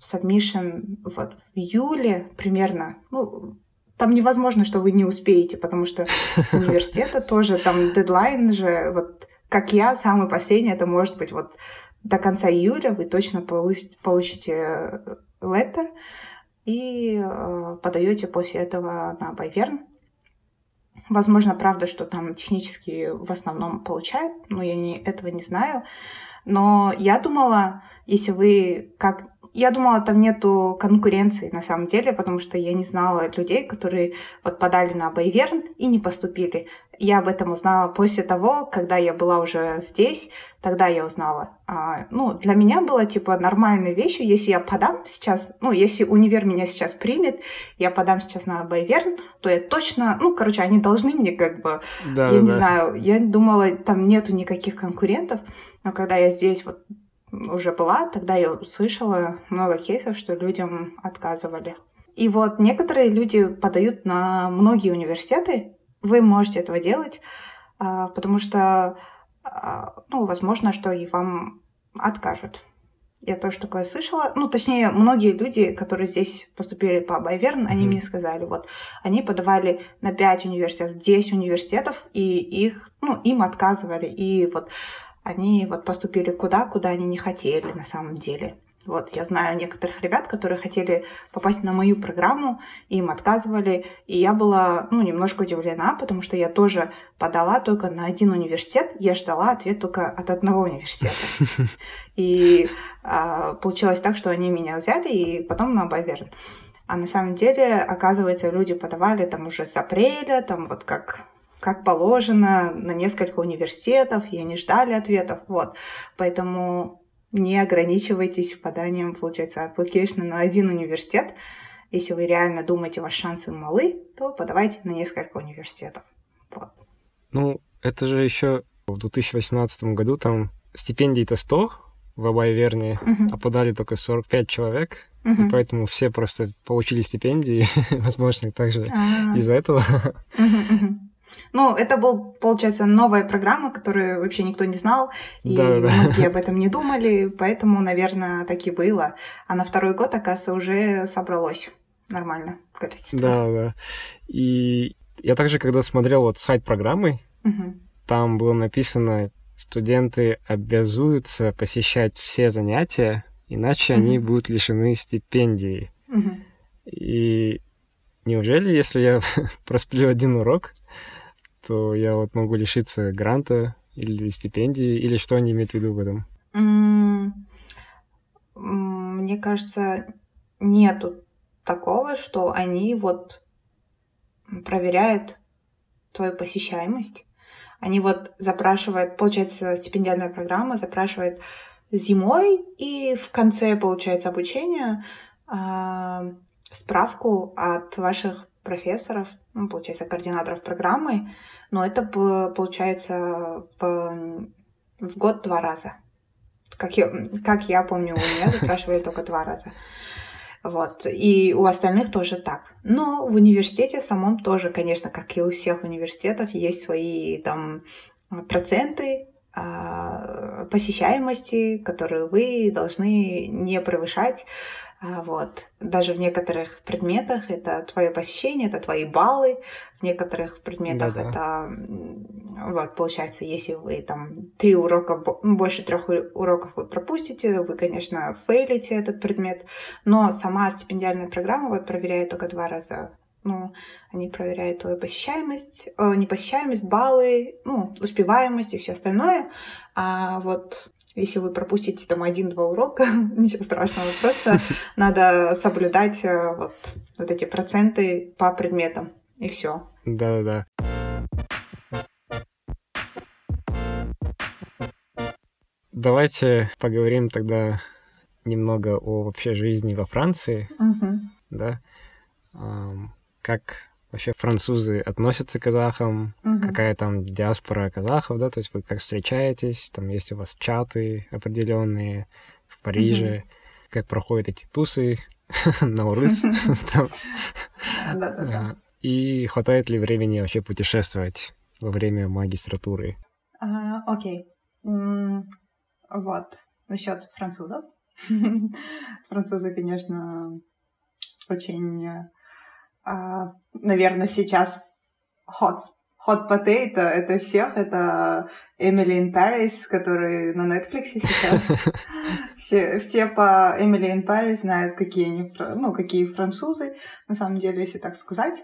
S1: submission вот в июле примерно, ну, там невозможно, что вы не успеете, потому что с университета тоже там дедлайн же, вот как я, самый последний, это может быть вот до конца июля вы точно получите letter и э, подаете после этого на Байверн. Возможно, правда, что там технически в основном получают, но я не, этого не знаю. Но я думала, если вы как я думала, там нету конкуренции на самом деле, потому что я не знала людей, которые вот подали на Байверн и не поступили. Я об этом узнала после того, когда я была уже здесь, тогда я узнала. А, ну, для меня было типа нормальной вещью, если я подам сейчас, ну, если универ меня сейчас примет, я подам сейчас на Байверн, то я точно, ну, короче, они должны мне как бы, да, я да, не знаю, я думала, там нету никаких конкурентов, но когда я здесь вот уже была, тогда я услышала много кейсов, что людям отказывали. И вот некоторые люди подают на многие университеты. Вы можете этого делать, а, потому что, ну, возможно, что и вам откажут. Я тоже такое слышала. Ну, точнее, многие люди, которые здесь поступили по Байверн, они mm-hmm. мне сказали, вот, они подавали на 5 университетов, 10 университетов, и их, ну, им отказывали. И вот они вот поступили куда, куда они не хотели на самом деле. Вот, я знаю некоторых ребят, которые хотели попасть на мою программу, им отказывали, и я была, ну, немножко удивлена, потому что я тоже подала только на один университет, я ждала ответ только от одного университета. И а, получилось так, что они меня взяли, и потом на Байверн. А на самом деле, оказывается, люди подавали там уже с апреля, там вот как как положено, на несколько университетов, и они ждали ответов. Вот. Поэтому не ограничивайтесь поданием, получается, application на один университет. Если вы реально думаете, ваши шансы малы, то подавайте на несколько университетов. Вот.
S2: Ну, это же еще в 2018 году там стипендий-то 100 в Абайверне, uh-huh. а подали только 45 человек. Uh-huh. И поэтому все просто получили стипендии, возможно, также uh-huh. из-за этого.
S1: Uh-huh, ну, это был, получается, новая программа, которую вообще никто не знал, и да, да. многие об этом не думали, поэтому, наверное, так и было. А на второй год, оказывается, уже собралось нормально количество.
S2: Да, да. И я также, когда смотрел вот сайт программы, угу. там было написано, студенты обязуются посещать все занятия, иначе угу. они будут лишены стипендии. Угу. И неужели, если я просплю один урок, то я вот могу лишиться гранта или стипендии, или что они имеют в виду в этом?
S1: Мне кажется, нету такого, что они вот проверяют твою посещаемость. Они вот запрашивают, получается, стипендиальная программа запрашивает зимой и в конце, получается, обучения э, справку от ваших профессоров, ну, получается, координаторов программы, но это получается в, в год два раза. Как я, как я помню, у меня запрашивали только два раза. Вот. И у остальных тоже так. Но в университете самом тоже, конечно, как и у всех университетов, есть свои там проценты а, посещаемости, которые вы должны не превышать. А, вот. Даже в некоторых предметах это твое посещение, это твои баллы. В некоторых предметах Да-да. это, вот, получается, если вы там три урока, больше трех уроков вы пропустите, вы, конечно, фейлите этот предмет, но сама стипендиальная программа вот проверяет только два раза ну, они проверяют твою посещаемость, э, непосещаемость, баллы, ну, успеваемость и все остальное. А вот если вы пропустите там один-два урока, ничего страшного, просто надо соблюдать э, вот, вот эти проценты по предметам, и все.
S2: Да-да-да. Давайте поговорим тогда немного о вообще жизни во Франции,
S1: угу.
S2: да, как вообще французы относятся к казахам, угу. какая там диаспора казахов, да, то есть вы как встречаетесь, там есть у вас чаты определенные в Париже, угу. как проходят эти тусы на Урыс. И хватает ли времени вообще путешествовать во время магистратуры?
S1: Окей. Вот, насчет французов. Французы, конечно, очень а, наверное, сейчас hot, hot potato это всех, это Эмили in Paris, который на Netflix сейчас. Все, все по Эмили in Paris знают, какие они, ну, какие французы, на самом деле, если так сказать.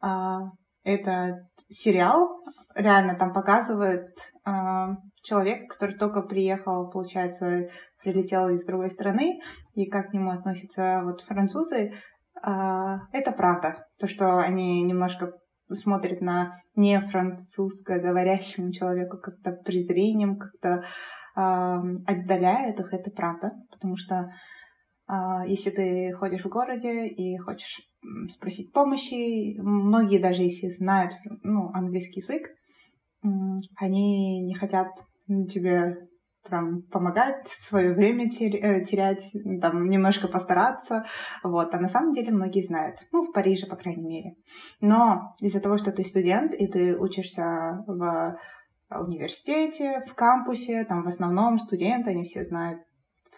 S1: А, это сериал, реально там показывает а, человека, который только приехал, получается, прилетел из другой страны, и как к нему относятся вот французы, а, это правда. То, что они немножко смотрят на не французско говорящему человеку как-то презрением, как-то отдаляют их, это правда. Потому что э, если ты ходишь в городе и хочешь спросить помощи, многие даже если знают ну, английский язык, они не хотят тебе прям помогать, свое время э, терять, там, немножко постараться, вот, а на самом деле многие знают, ну, в Париже, по крайней мере. Но из-за того, что ты студент, и ты учишься в университете, в кампусе, там в основном студенты, они все знают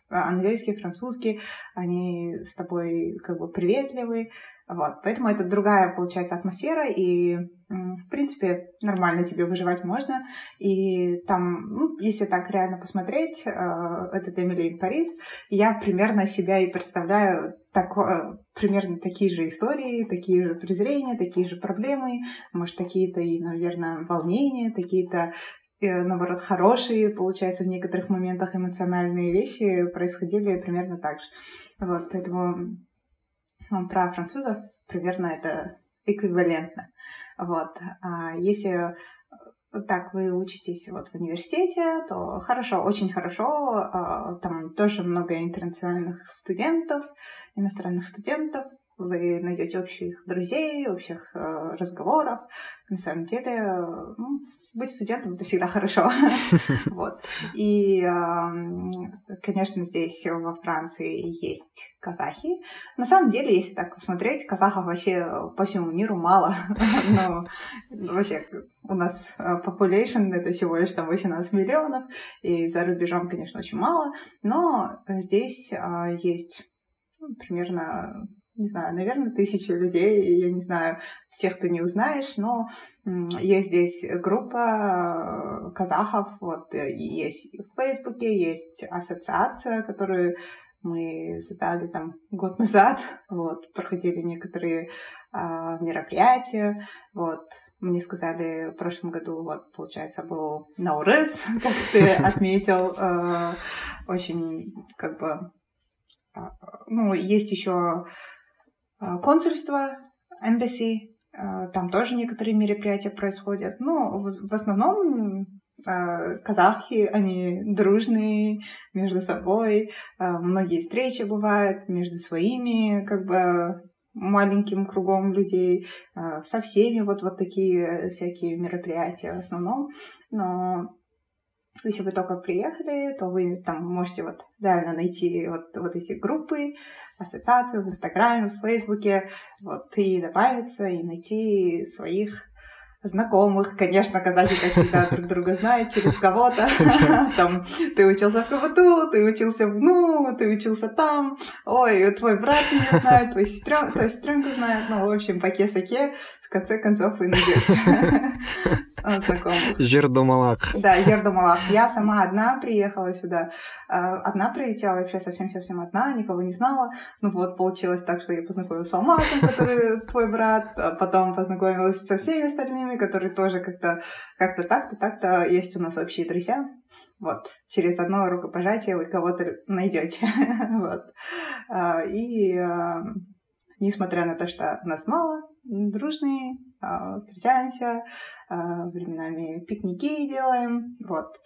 S1: английский, французский, они с тобой как бы приветливы, вот, поэтому это другая, получается, атмосфера, и, в принципе, нормально тебе выживать можно. И там, ну, если так реально посмотреть, э, этот Эмили Парис, я примерно себя и представляю такое, примерно такие же истории, такие же презрения, такие же проблемы, может, какие-то и, наверное, волнения, какие-то э, наоборот, хорошие, получается, в некоторых моментах эмоциональные вещи происходили примерно так же. Вот, поэтому про французов примерно это эквивалентно. Вот. А если так вы учитесь вот в университете, то хорошо, очень хорошо. А, там тоже много интернациональных студентов, иностранных студентов вы найдете общих друзей, общих э, разговоров. На самом деле, э, ну, быть студентом это всегда хорошо. вот. И, э, конечно, здесь во Франции есть казахи. На самом деле, если так посмотреть, казахов вообще по всему миру мало. Но вообще у нас э, population это всего лишь там 18 миллионов, и за рубежом, конечно, очень мало, но здесь э, есть примерно не знаю, наверное, тысячи людей, я не знаю, всех ты не узнаешь, но есть здесь группа э, казахов, вот, э, есть в Фейсбуке, есть ассоциация, которую мы создали там год назад, вот, проходили некоторые а, мероприятия, вот, мне сказали в прошлом году, вот, получается, был Наурыз, как ты отметил, э, очень, как бы, а, ну, есть еще консульство, embassy, а, там тоже некоторые мероприятия происходят. Но в основном а, казахи, они дружные между собой, многие встречи бывают между своими, как бы, маленьким кругом людей, со всеми вот, вот такие всякие мероприятия в основном. Но если вы только приехали, то вы там можете вот реально найти вот, вот эти группы, ассоциации в Инстаграме, в Фейсбуке, вот, и добавиться, и найти своих знакомых, конечно, казахи, как всегда, друг друга знают через кого-то. Там, ты учился в КВТУ, ты учился в НУ, ты учился там, ой, твой брат меня знает, твоя сестренка, твоя сестренка знает, ну, в общем, по кесаке, в конце концов, вы найдете знакомых.
S2: Жердомалак.
S1: Да, Жердомалак. Я сама одна приехала сюда. А, одна прилетела, вообще совсем-совсем одна, никого не знала. Ну вот, получилось так, что я познакомилась с Алматом, который твой брат, а потом познакомилась со всеми остальными, которые тоже как-то как-то так-то, так-то есть у нас общие друзья. Вот, через одно рукопожатие вы кого-то найдете. вот. А, и несмотря на то, что нас мало, дружные, а, встречаемся, а, временами пикники делаем, вот.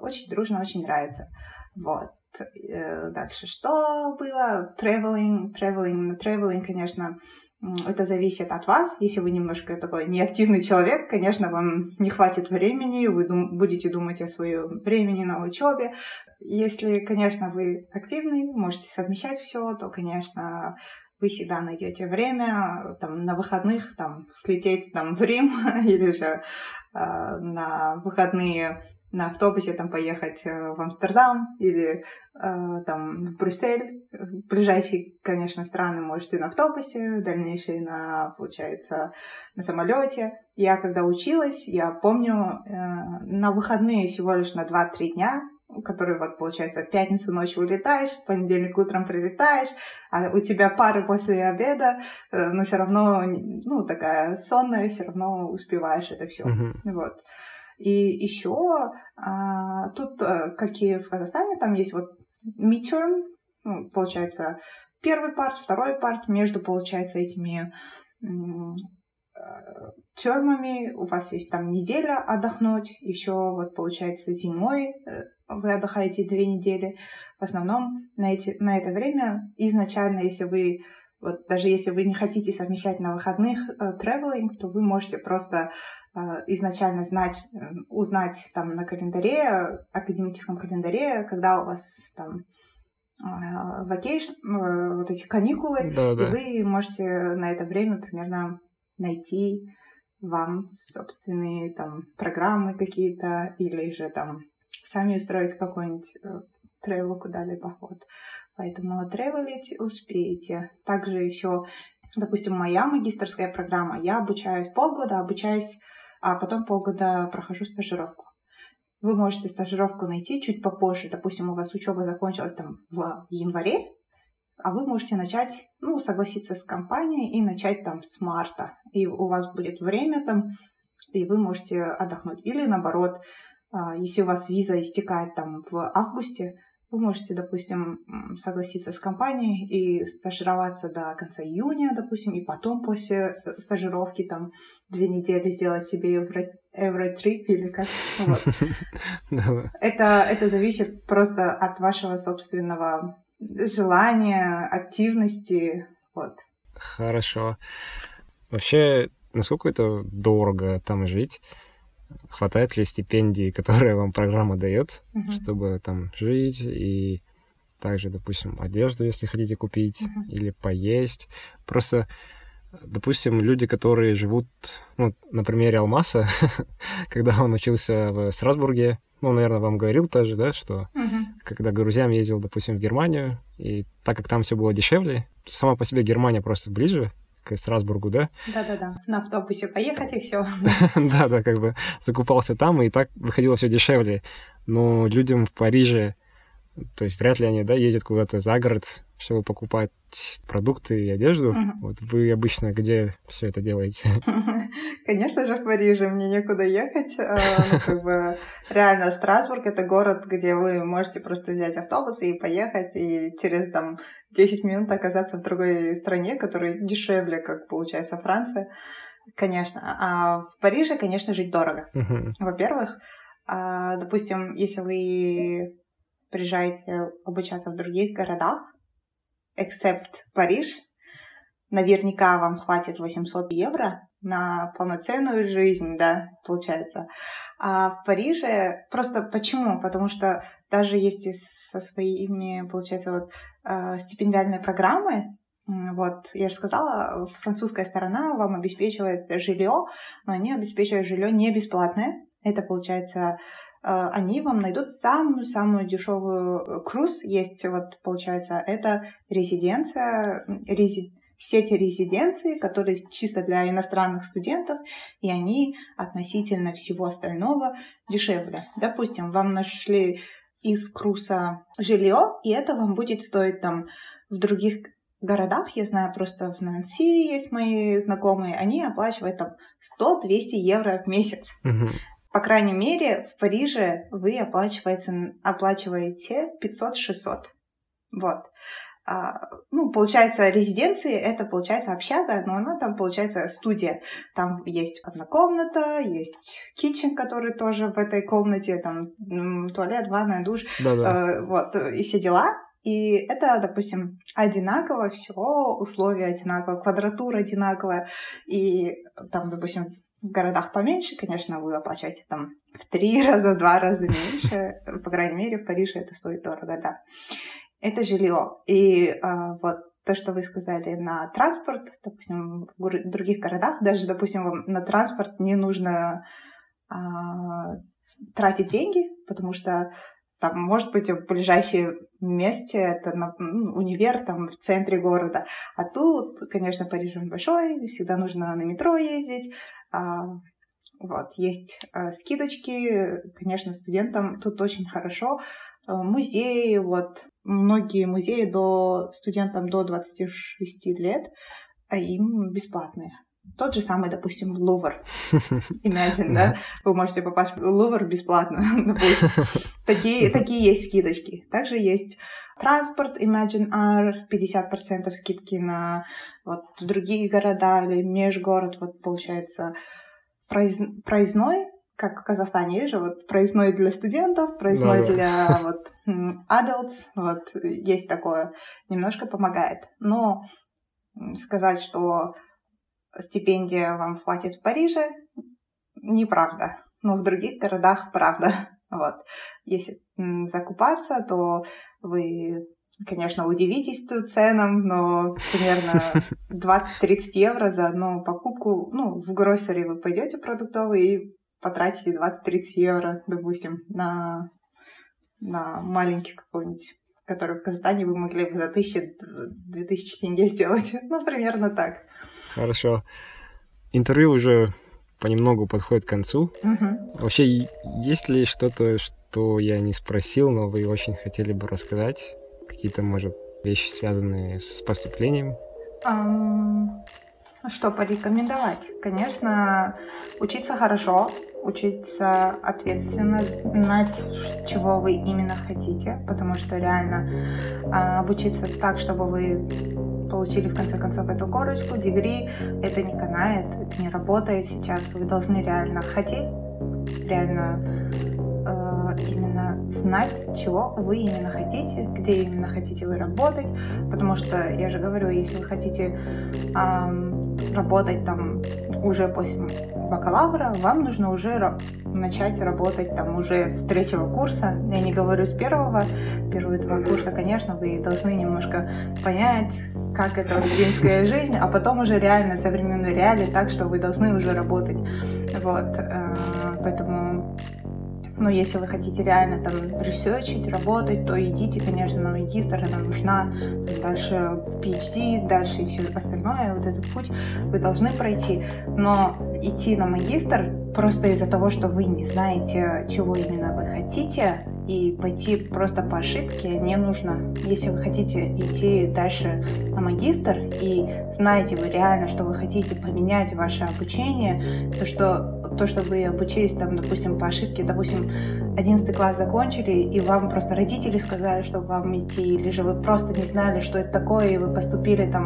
S1: Очень дружно, очень нравится. Вот. Э, дальше что было? Traveling, traveling, traveling, конечно, это зависит от вас. Если вы немножко такой неактивный человек, конечно, вам не хватит времени, вы дум- будете думать о своем времени на учебе. Если, конечно, вы активный, можете совмещать все, то, конечно, вы всегда найдете время там, на выходных там, слететь там, в Рим или же э, на выходные на автобусе там поехать э, в Амстердам или э, там в Брюссель. Ближайшие, конечно, страны можете на автобусе, дальнейшие на, получается, на самолете. Я когда училась, я помню, э, на выходные всего лишь на 2-3 дня который вот, получается, в пятницу ночью улетаешь, в понедельник утром прилетаешь, а у тебя пары после обеда, но все равно, ну, такая сонная, все равно успеваешь это все. Uh-huh. Вот. И еще а, тут, э, как и в Казахстане, там есть вот midterm, ну, получается, первый парт, второй парт, между, получается, этими э, термами у вас есть там неделя отдохнуть, еще вот получается зимой вы отдыхаете две недели. В основном на, эти, на это время изначально, если вы вот даже если вы не хотите совмещать на выходных э, traveling, то вы можете просто э, изначально знать, э, узнать там на календаре, академическом календаре, когда у вас там vacation, вот эти каникулы, да, да. и вы можете на это время примерно найти вам собственные там программы какие-то или же там сами устроить какой-нибудь тревел куда-либо поход. Поэтому тревелить успеете. Также еще, допустим, моя магистрская программа, я обучаюсь полгода, обучаюсь, а потом полгода прохожу стажировку. Вы можете стажировку найти чуть попозже. Допустим, у вас учеба закончилась там в январе, а вы можете начать, ну, согласиться с компанией и начать там с марта. И у вас будет время там, и вы можете отдохнуть. Или наоборот, а, если у вас виза истекает там в августе, вы можете, допустим, согласиться с компанией и стажироваться до конца июня, допустим, и потом после э, стажировки там две недели сделать себе евро, евротрип или как. Вот. Это, это зависит просто от вашего собственного желания, активности. Вот.
S2: Хорошо. Вообще, насколько это дорого там жить? Хватает ли стипендии, которые вам программа дает, uh-huh. чтобы там жить и также, допустим, одежду, если хотите купить, uh-huh. или поесть. Просто, допустим, люди, которые живут, ну, на примере Алмаса, когда он учился в Страсбурге, ну, наверное, вам говорил тоже, да, что uh-huh. когда грузьям ездил, допустим, в Германию, и так как там все было дешевле, сама по себе Германия просто ближе, к Страсбургу, да?
S1: Да-да-да, на автобусе поехать и все.
S2: Да-да, как бы закупался там, и так выходило все дешевле. Но людям в Париже, то есть вряд ли они, да, ездят куда-то за город, чтобы покупать продукты и одежду. Угу. Вот вы обычно где все это делаете?
S1: Конечно же, в Париже мне некуда ехать. А, ну, как бы, реально, Страсбург — это город, где вы можете просто взять автобус и поехать, и через там 10 минут оказаться в другой стране, которая дешевле, как получается Франция. Конечно. А в Париже, конечно, жить дорого. Во-первых, а, допустим, если вы приезжаете обучаться в других городах, except Париж, наверняка вам хватит 800 евро на полноценную жизнь, да, получается. А в Париже просто почему? Потому что даже есть со своими, получается, вот э, стипендиальные программы, вот, я же сказала, французская сторона вам обеспечивает жилье, но они обеспечивают жилье не бесплатное. Это получается они вам найдут самую-самую дешевую э, круз. Есть вот, получается, это резиденция, рези, сеть резиденции, которые чисто для иностранных студентов, и они относительно всего остального дешевле. Допустим, вам нашли из круса жилье, и это вам будет стоить там в других городах, я знаю, просто в Нанси есть мои знакомые, они оплачивают там 100-200 евро в месяц.
S2: Угу.
S1: По крайней мере, в Париже вы оплачиваете, оплачиваете 500-600. Вот. А, ну, получается, резиденции — это, получается, общага, но она там, получается, студия. Там есть одна комната, есть китчен, который тоже в этой комнате, там туалет, ванная, душ,
S2: Да-да.
S1: Э, вот, и все дела. И это, допустим, одинаково, все условия одинаковые, квадратура одинаковая. И там, допустим, в городах поменьше, конечно, вы оплачиваете там в три раза, в два раза меньше. По крайней мере, в Париже это стоит дорого, да. Это жилье. И а, вот то, что вы сказали на транспорт, допустим, в других городах, даже, допустим, вам на транспорт не нужно а, тратить деньги, потому что там, может быть, в ближайшем месте, это на, ну, универ там в центре города. А тут, конечно, Париж он большой, всегда нужно на метро ездить, вот, есть а, скидочки, конечно, студентам тут очень хорошо. А, музеи, вот, многие музеи до студентам до 26 лет, а им бесплатные. Тот же самый, допустим, Лувр. Imagine, да? Вы можете попасть в Лувр бесплатно. такие, такие есть скидочки. Также есть транспорт, Imagine R, 50% скидки на вот другие города или межгород, вот получается проез, проездной, как в Казахстане есть же, вот проездной для студентов, проездной да, для вот adults, вот есть такое, немножко помогает. Но сказать, что стипендия вам хватит в Париже, неправда. Но в других городах правда. Вот. Если закупаться, то вы, конечно, удивитесь ценам, но примерно 20-30 евро за одну покупку. Ну, в гроссере вы пойдете продуктовый и потратите 20-30 евро, допустим, на, на маленький какой-нибудь который в Казахстане вы могли бы за 1000-2000 тенге сделать. Ну, примерно так.
S2: Хорошо. Интервью уже понемногу подходит к концу.
S1: Угу.
S2: Вообще, есть ли что-то, что я не спросил, но вы очень хотели бы рассказать? Какие-то, может, вещи, связанные с поступлением?
S1: Um, что порекомендовать? Конечно, учиться хорошо, учиться ответственно, знать, чего вы именно хотите, потому что реально э, обучиться так, чтобы вы получили в конце концов эту корочку, дегри, это не канает, это не работает сейчас. Вы должны реально хотеть, реально э, именно знать, чего вы именно хотите, где именно хотите вы работать, потому что я же говорю, если вы хотите э, работать там уже после бакалавра, вам нужно уже начать работать там уже с третьего курса. Я не говорю с первого. Первые два курса, конечно, вы должны немножко понять, как это студенческая жизнь, а потом уже реально современные реалии так, что вы должны уже работать. Вот. Э, поэтому но если вы хотите реально там ресерчить, работать, то идите, конечно, на магистр, она нужна. Дальше в PhD, дальше и все остальное, вот этот путь вы должны пройти. Но идти на магистр просто из-за того, что вы не знаете, чего именно вы хотите, и пойти просто по ошибке не нужно. Если вы хотите идти дальше на магистр и знаете вы реально, что вы хотите поменять ваше обучение, то что то, что вы обучились там, допустим, по ошибке, допустим, 11 класс закончили, и вам просто родители сказали, что вам идти, или же вы просто не знали, что это такое, и вы поступили там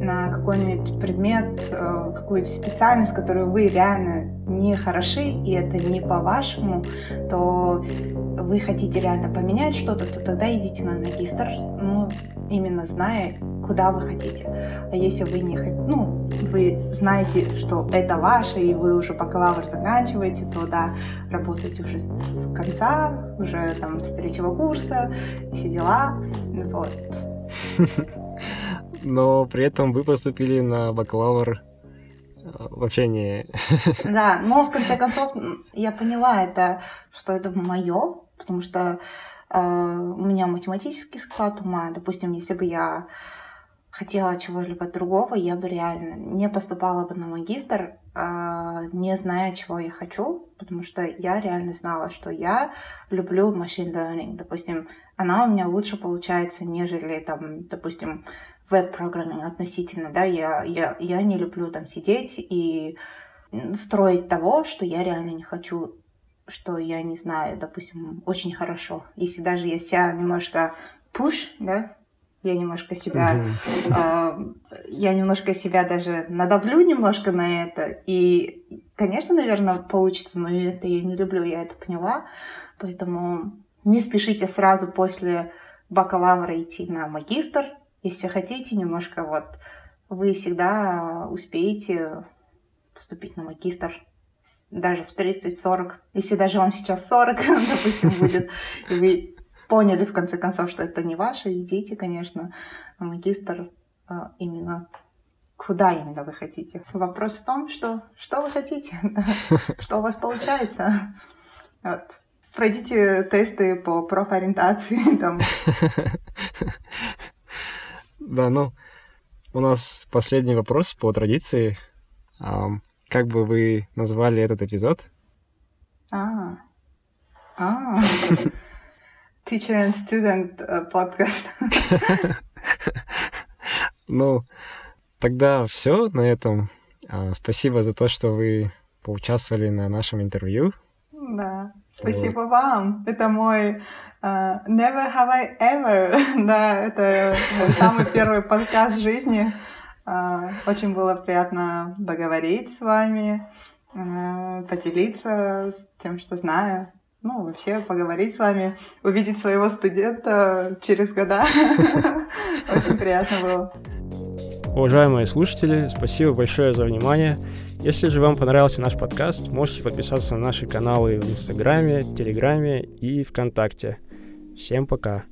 S1: на какой-нибудь предмет, э, какую-то специальность, которую вы реально не хороши, и это не по-вашему, то вы хотите реально поменять что-то, то тогда идите на магистр. Ну, именно зная, куда вы хотите. А если вы не хотите, ну, вы знаете, что это ваше, и вы уже бакалавр заканчиваете, то да, работаете уже с конца, уже там с третьего курса, все дела, вот.
S2: Но при этом вы поступили на бакалавр э, вообще не...
S1: Да, но в конце концов я поняла это, что это мое, потому что у меня математический склад ума. Допустим, если бы я хотела чего-либо другого, я бы реально не поступала бы на магистр, э, не зная, чего я хочу, потому что я реально знала, что я люблю machine learning. Допустим, она у меня лучше получается, нежели, там, допустим, веб-программинг относительно, да, я, я, я не люблю там сидеть и строить того, что я реально не хочу что я не знаю, допустим, очень хорошо. Если даже я себя немножко push, да, я немножко себя, э, я немножко себя даже надавлю немножко на это, и, конечно, наверное, получится, но это я не люблю, я это поняла, поэтому не спешите сразу после бакалавра идти на магистр, если хотите немножко, вот, вы всегда успеете поступить на магистр даже в 30-40, если даже вам сейчас 40, допустим, будет, и вы поняли в конце концов, что это не ваше, идите, конечно, магистр а, именно куда именно вы хотите. Вопрос в том, что, что вы хотите, что у вас получается. Вот. Пройдите тесты по профориентации. Там.
S2: Да, ну, у нас последний вопрос по традиции. Как бы вы назвали этот эпизод?
S1: А, а, teacher and student подкаст.
S2: ну, тогда все на этом. А, спасибо за то, что вы поучаствовали на нашем интервью.
S1: Да, спасибо вот. вам. Это мой uh, Never Have I Ever. да, это мой самый первый подкаст жизни. А, очень было приятно поговорить с вами, а, поделиться с тем, что знаю. Ну, вообще поговорить с вами, увидеть своего студента через года. Очень приятно было.
S2: Уважаемые слушатели, спасибо большое за внимание. Если же вам понравился наш подкаст, можете подписаться на наши каналы в Инстаграме, Телеграме и ВКонтакте. Всем пока!